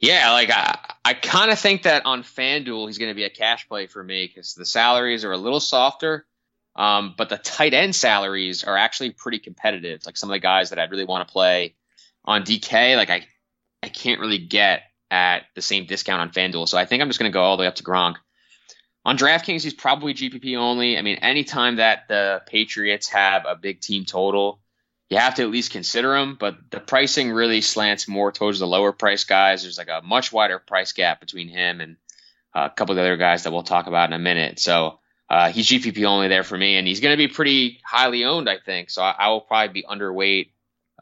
Yeah, like I, I kind of think that on FanDuel he's going to be a cash play for me because the salaries are a little softer, um, but the tight end salaries are actually pretty competitive. Like some of the guys that I'd really want to play on DK, like I, I can't really get at the same discount on FanDuel. So I think I'm just going to go all the way up to Gronk. On DraftKings, he's probably GPP only. I mean, anytime that the Patriots have a big team total, you have to at least consider them. But the pricing really slants more towards the lower price guys. There's like a much wider price gap between him and a couple of the other guys that we'll talk about in a minute. So uh, he's GPP only there for me, and he's going to be pretty highly owned, I think. So I, I will probably be underweight,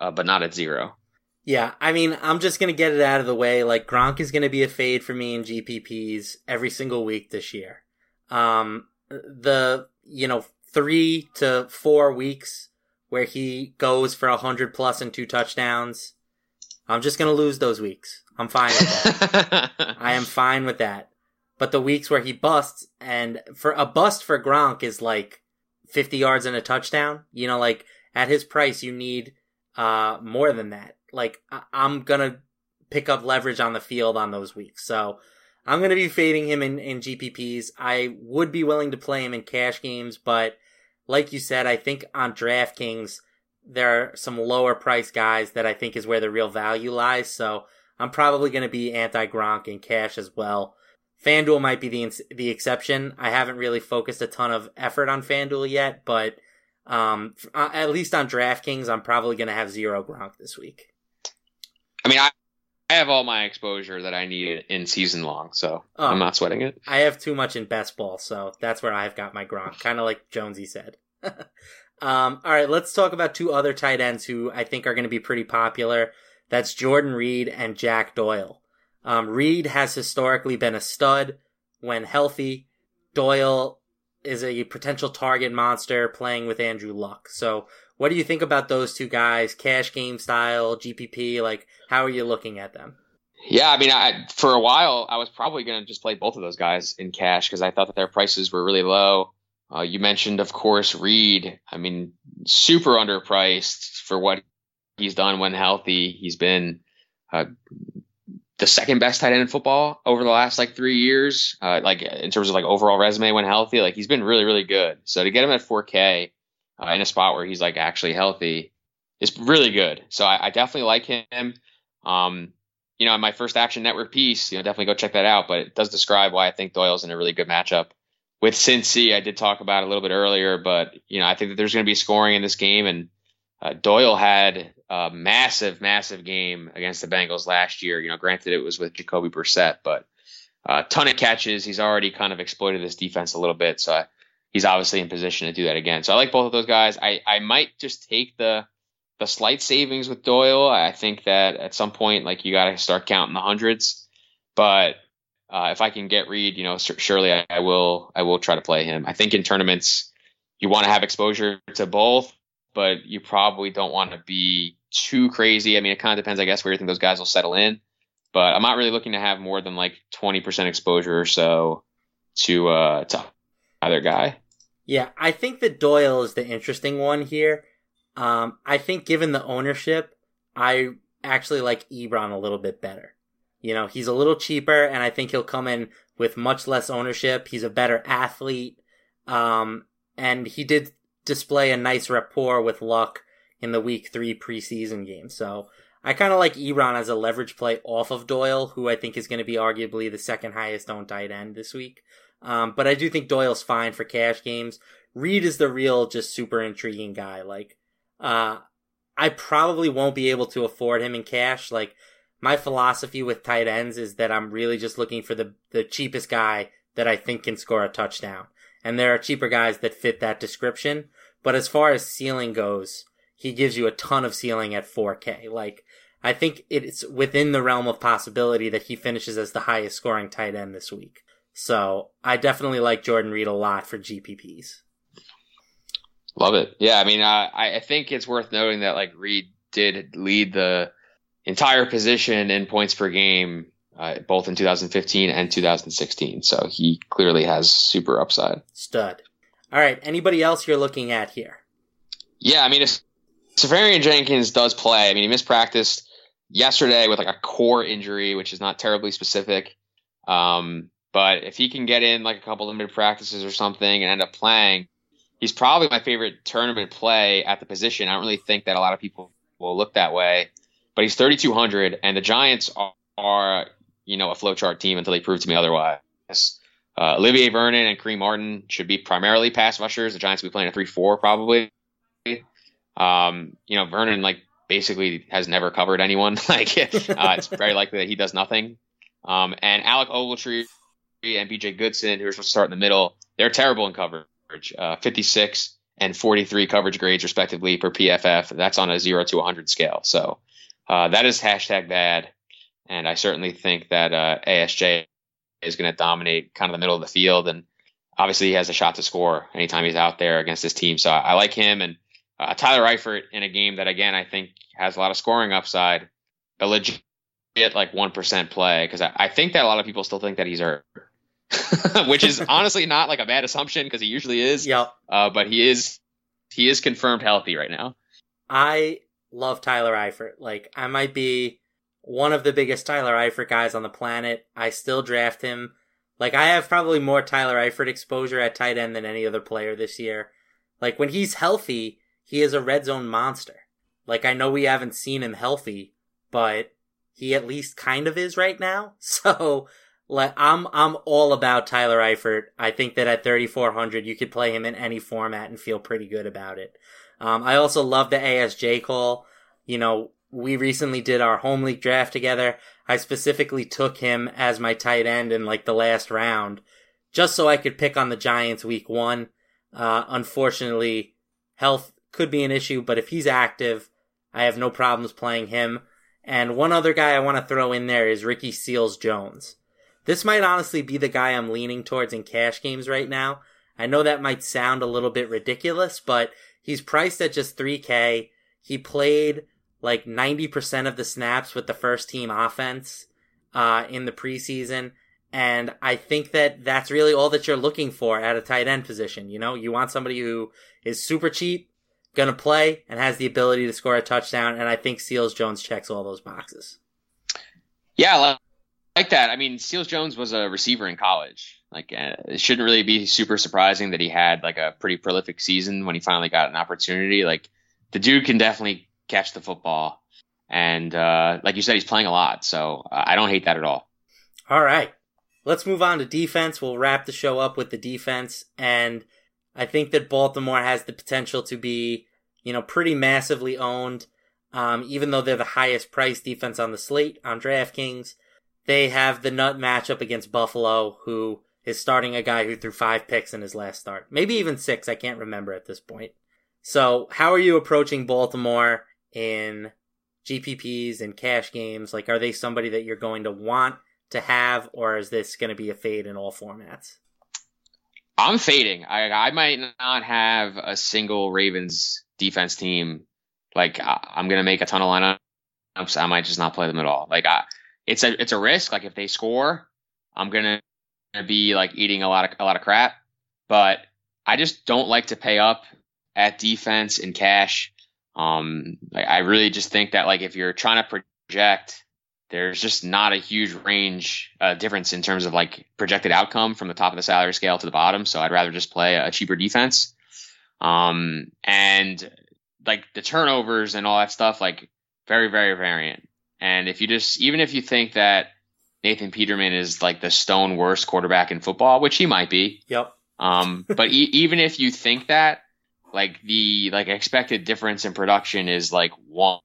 uh, but not at zero. Yeah, I mean, I'm just gonna get it out of the way. Like Gronk is gonna be a fade for me in GPPs every single week this year. Um, the you know three to four weeks where he goes for a hundred plus and two touchdowns. I'm just gonna lose those weeks. I'm fine with that. I am fine with that. But the weeks where he busts and for a bust for Gronk is like 50 yards and a touchdown. You know, like at his price, you need uh more than that. Like I- I'm gonna pick up leverage on the field on those weeks. So I'm gonna be fading him in, in GPPs. I would be willing to play him in cash games, but like you said, I think on DraftKings there are some lower price guys that I think is where the real value lies. So I'm probably going to be anti Gronk in cash as well. FanDuel might be the the exception. I haven't really focused a ton of effort on FanDuel yet, but um, at least on DraftKings, I'm probably going to have zero Gronk this week. I mean, I, I have all my exposure that I need in season long, so oh, I'm not sweating it. I have too much in best ball, so that's where I've got my Gronk, kind of like Jonesy said. um, all right, let's talk about two other tight ends who I think are going to be pretty popular. That's Jordan Reed and Jack Doyle. Um, Reed has historically been a stud when healthy. Doyle is a potential target monster playing with Andrew Luck. So, what do you think about those two guys, cash game style, GPP? Like, how are you looking at them? Yeah, I mean, I, for a while, I was probably going to just play both of those guys in cash because I thought that their prices were really low. Uh, you mentioned, of course, Reed. I mean, super underpriced for what he's done when healthy. He's been uh, the second best tight end in football over the last like three years. Uh, like in terms of like overall resume when healthy, like he's been really, really good. So to get him at 4K uh, in a spot where he's like actually healthy is really good. So I, I definitely like him. Um, you know, in my first Action Network piece, you know, definitely go check that out. But it does describe why I think Doyle's in a really good matchup with Cincy. I did talk about a little bit earlier, but you know, I think that there's going to be scoring in this game, and uh, Doyle had a massive, massive game against the Bengals last year. You know, granted it was with Jacoby Brissett, but a uh, ton of catches. He's already kind of exploited this defense a little bit, so I, he's obviously in position to do that again. So I like both of those guys. I I might just take the the slight savings with Doyle. I think that at some point, like you got to start counting the hundreds, but uh, if I can get Reed, you know, surely I, I, will. I will try to play him. I think in tournaments, you want to have exposure to both, but you probably don't want to be too crazy. I mean, it kind of depends, I guess, where you think those guys will settle in. But I'm not really looking to have more than like 20% exposure or so to uh, to either guy. Yeah, I think that Doyle is the interesting one here. Um, I think given the ownership, I actually like Ebron a little bit better. You know, he's a little cheaper, and I think he'll come in with much less ownership. He's a better athlete, um, and he did display a nice rapport with Luck in the Week Three preseason game. So I kind of like Ebron as a leverage play off of Doyle, who I think is going to be arguably the second highest owned tight end this week. Um, but I do think Doyle's fine for cash games. Reed is the real, just super intriguing guy. Like, uh, I probably won't be able to afford him in cash. Like, my philosophy with tight ends is that I'm really just looking for the, the cheapest guy that I think can score a touchdown. And there are cheaper guys that fit that description. But as far as ceiling goes, he gives you a ton of ceiling at 4K. Like, I think it's within the realm of possibility that he finishes as the highest scoring tight end this week. So I definitely like Jordan Reed a lot for GPPs. Love it. Yeah, I mean, uh, I, I think it's worth noting that like Reed did lead the entire position in points per game uh, both in 2015 and 2016. So he clearly has super upside. Stud. All right. Anybody else you're looking at here? Yeah, I mean, if Seferian Jenkins does play, I mean, he missed practice yesterday with like a core injury, which is not terribly specific. Um, but if he can get in like a couple limited practices or something and end up playing, he's probably my favorite tournament play at the position. I don't really think that a lot of people will look that way, but he's 3,200, and the Giants are, are you know a flowchart team until they prove to me otherwise. Uh, Olivier Vernon and Kareem Martin should be primarily pass rushers. The Giants will be playing a 3-4 probably. Um, you know, Vernon like basically has never covered anyone. like uh, it's very likely that he does nothing. Um, and Alec Ogletree and BJ Goodson, who are supposed to start in the middle, they're terrible in coverage. Uh, 56 and 43 coverage grades respectively per PFF. That's on a zero to 100 scale. So uh, that is hashtag bad. And I certainly think that uh, ASJ is going to dominate kind of the middle of the field. And obviously he has a shot to score anytime he's out there against this team. So I, I like him and uh, Tyler Eifert in a game that again I think has a lot of scoring upside. A legit like one percent play because I, I, think that a lot of people still think that he's hurt, which is honestly not like a bad assumption because he usually is. Yep. Uh, but he is he is confirmed healthy right now. I love Tyler Eifert. Like I might be one of the biggest Tyler Eifert guys on the planet. I still draft him. Like I have probably more Tyler Eifert exposure at tight end than any other player this year. Like when he's healthy, he is a red zone monster. Like I know we haven't seen him healthy, but he at least kind of is right now. So like I'm I'm all about Tyler Eifert. I think that at 3400 you could play him in any format and feel pretty good about it. Um, I also love the ASJ call. You know, we recently did our home league draft together. I specifically took him as my tight end in like the last round, just so I could pick on the Giants week one. Uh, unfortunately, health could be an issue, but if he's active, I have no problems playing him. And one other guy I want to throw in there is Ricky Seals Jones. This might honestly be the guy I'm leaning towards in cash games right now. I know that might sound a little bit ridiculous, but he's priced at just 3K. He played like 90% of the snaps with the first team offense uh, in the preseason. And I think that that's really all that you're looking for at a tight end position. You know, you want somebody who is super cheap, going to play and has the ability to score a touchdown. And I think Seals Jones checks all those boxes. Yeah, like that. I mean, Seals Jones was a receiver in college. Like, uh, it shouldn't really be super surprising that he had like a pretty prolific season when he finally got an opportunity. Like, the dude can definitely catch the football. And uh, like you said, he's playing a lot. So uh, I don't hate that at all. All right. Let's move on to defense. We'll wrap the show up with the defense. And I think that Baltimore has the potential to be, you know, pretty massively owned. Um, even though they're the highest priced defense on the slate on DraftKings, they have the nut matchup against Buffalo, who is starting a guy who threw five picks in his last start, maybe even six. I can't remember at this point. So, how are you approaching Baltimore in GPPs and cash games? Like, are they somebody that you're going to want to have, or is this going to be a fade in all formats? I'm fading. I I might not have a single Ravens defense team. Like I, am gonna make a ton of lineups. I might just not play them at all. Like I, it's a it's a risk. Like if they score, I'm gonna be like eating a lot of a lot of crap. But I just don't like to pay up at defense in cash. Um, I, really just think that like if you're trying to project there's just not a huge range uh, difference in terms of like projected outcome from the top of the salary scale to the bottom. So I'd rather just play a cheaper defense. Um, and like the turnovers and all that stuff, like very, very variant. And if you just, even if you think that Nathan Peterman is like the stone worst quarterback in football, which he might be. Yep. Um, but e- even if you think that, like the like expected difference in production is like one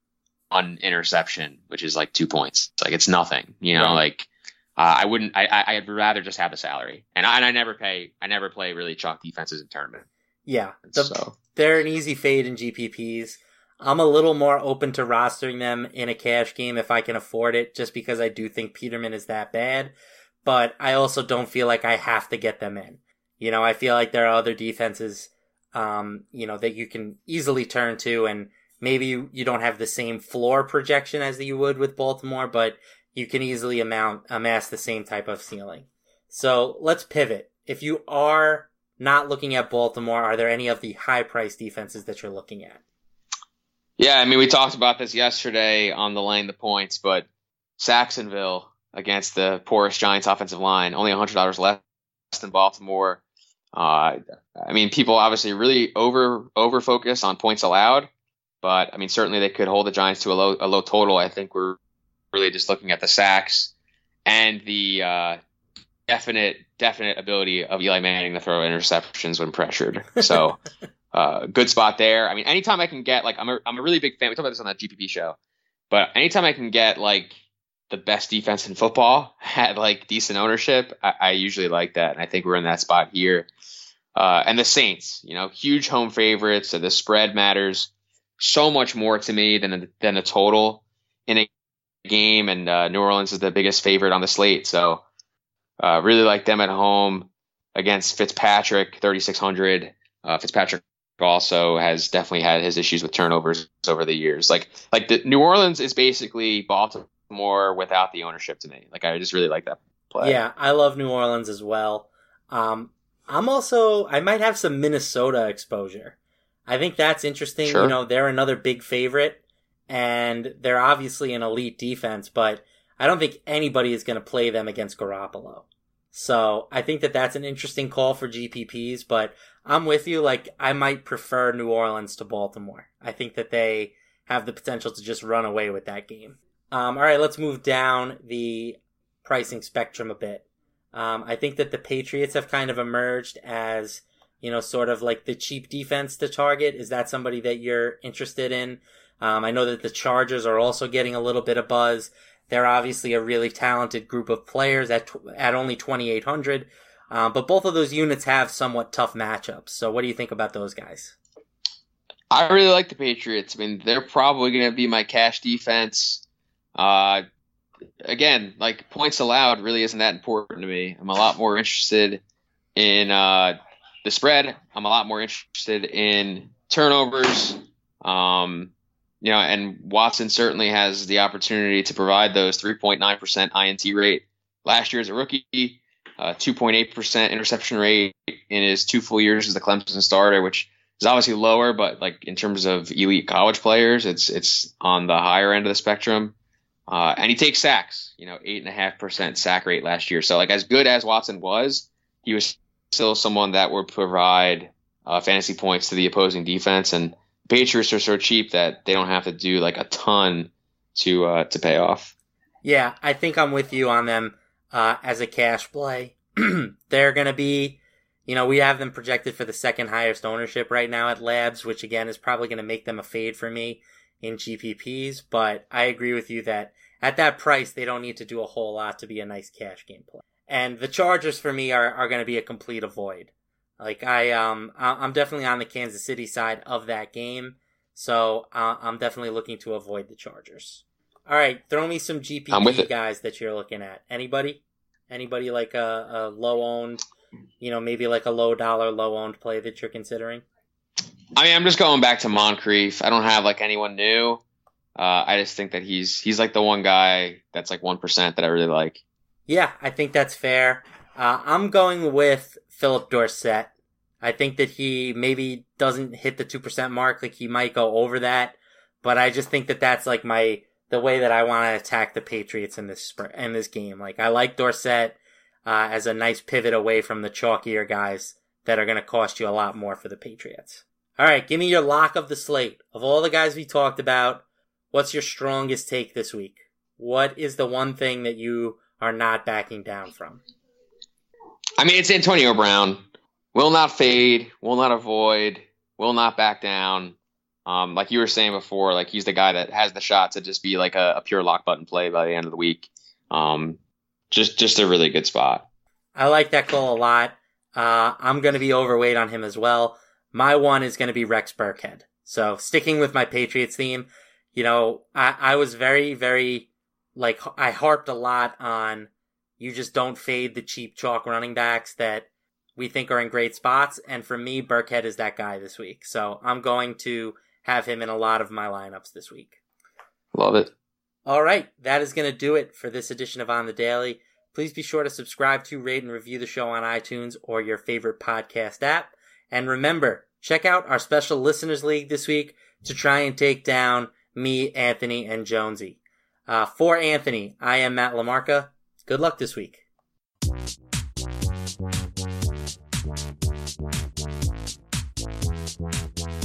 one interception, which is like two points. It's like it's nothing, you know. Right. Like uh, I wouldn't. I, I would rather just have the salary, and I, and I never pay. I never play really chalk defenses in tournament. Yeah, the, so they're an easy fade in GPPs. I'm a little more open to rostering them in a cash game if I can afford it, just because I do think Peterman is that bad. But I also don't feel like I have to get them in. You know, I feel like there are other defenses, um, you know, that you can easily turn to and maybe you, you don't have the same floor projection as you would with Baltimore, but you can easily amount amass the same type of ceiling. So let's pivot. If you are not looking at Baltimore, are there any of the high price defenses that you're looking at? Yeah, I mean, we talked about this yesterday on the laying the points, but Sacksonville against the poorest Giants offensive line, only $100 less than Baltimore. Uh, I mean, people obviously really over over focus on points allowed, but I mean, certainly they could hold the Giants to a low a low total. I think we're really just looking at the sacks and the uh, definite definite ability of Eli Manning to throw interceptions when pressured. So. Uh, good spot there. I mean, anytime I can get like I'm a I'm a really big fan. We talked about this on that GPP show, but anytime I can get like the best defense in football at like decent ownership, I, I usually like that, and I think we're in that spot here. Uh, and the Saints, you know, huge home favorites. So the spread matters so much more to me than a, than a total in a game. And uh, New Orleans is the biggest favorite on the slate, so uh, really like them at home against Fitzpatrick, 3600. Uh, Fitzpatrick also has definitely had his issues with turnovers over the years. Like like the New Orleans is basically Baltimore without the ownership to me. Like I just really like that play. Yeah, I love New Orleans as well. Um, I'm also I might have some Minnesota exposure. I think that's interesting. Sure. You know, they're another big favorite, and they're obviously an elite defense, but I don't think anybody is going to play them against Garoppolo. So I think that that's an interesting call for GPPs, but I'm with you. Like, I might prefer New Orleans to Baltimore. I think that they have the potential to just run away with that game. Um, all right, let's move down the pricing spectrum a bit. Um, I think that the Patriots have kind of emerged as, you know, sort of like the cheap defense to target. Is that somebody that you're interested in? Um, I know that the Chargers are also getting a little bit of buzz. They're obviously a really talented group of players at at only 2,800. Um, but both of those units have somewhat tough matchups. So what do you think about those guys? I really like the Patriots. I mean, they're probably going to be my cash defense. Uh, again, like points allowed really isn't that important to me. I'm a lot more interested in uh, the spread. I'm a lot more interested in turnovers. Um, you know, and Watson certainly has the opportunity to provide those 3.9% INT rate. Last year as a rookie, uh, 2.8% interception rate in his two full years as the Clemson starter, which is obviously lower, but like in terms of elite college players, it's it's on the higher end of the spectrum. Uh, and he takes sacks, you know, eight and a half percent sack rate last year. So like as good as Watson was, he was still someone that would provide uh, fantasy points to the opposing defense. And Patriots are so cheap that they don't have to do like a ton to uh, to pay off. Yeah, I think I'm with you on them uh, as a cash play. They're going to be, you know, we have them projected for the second highest ownership right now at Labs, which again is probably going to make them a fade for me in GPPs. But I agree with you that at that price, they don't need to do a whole lot to be a nice cash game play. And the Chargers for me are, are going to be a complete avoid. Like I, um, I'm definitely on the Kansas City side of that game. So uh, I'm definitely looking to avoid the Chargers. All right, throw me some GPP guys that you're looking at. Anybody? Anybody like a, a low owned, you know, maybe like a low dollar, low owned play that you're considering? I mean, I'm just going back to Moncrief. I don't have like anyone new. Uh, I just think that he's he's like the one guy that's like one percent that I really like. Yeah, I think that's fair. Uh, I'm going with Phillip Dorsett. I think that he maybe doesn't hit the two percent mark. Like he might go over that, but I just think that that's like my the way that I want to attack the Patriots in this in this game. Like I like Dorsett uh, as a nice pivot away from the chalkier guys that are going to cost you a lot more for the Patriots. All right, give me your lock of the slate. Of all the guys we talked about, what's your strongest take this week? What is the one thing that you are not backing down from? I mean, it's Antonio Brown. Will not fade, will not avoid, will not back down. Um, like you were saying before, like he's the guy that has the shot to just be like a, a pure lock button play by the end of the week. Um, just just a really good spot. I like that call a lot. Uh, I'm going to be overweight on him as well. My one is going to be Rex Burkhead. So sticking with my Patriots theme, you know, I, I was very, very, like, I harped a lot on you just don't fade the cheap chalk running backs that we think are in great spots. And for me, Burkhead is that guy this week. So I'm going to have him in a lot of my lineups this week. Love it. All right, that is going to do it for this edition of On the Daily. Please be sure to subscribe to, rate, and review the show on iTunes or your favorite podcast app. And remember, check out our special listeners league this week to try and take down me, Anthony, and Jonesy. Uh, for Anthony, I am Matt LaMarca. Good luck this week. Thank you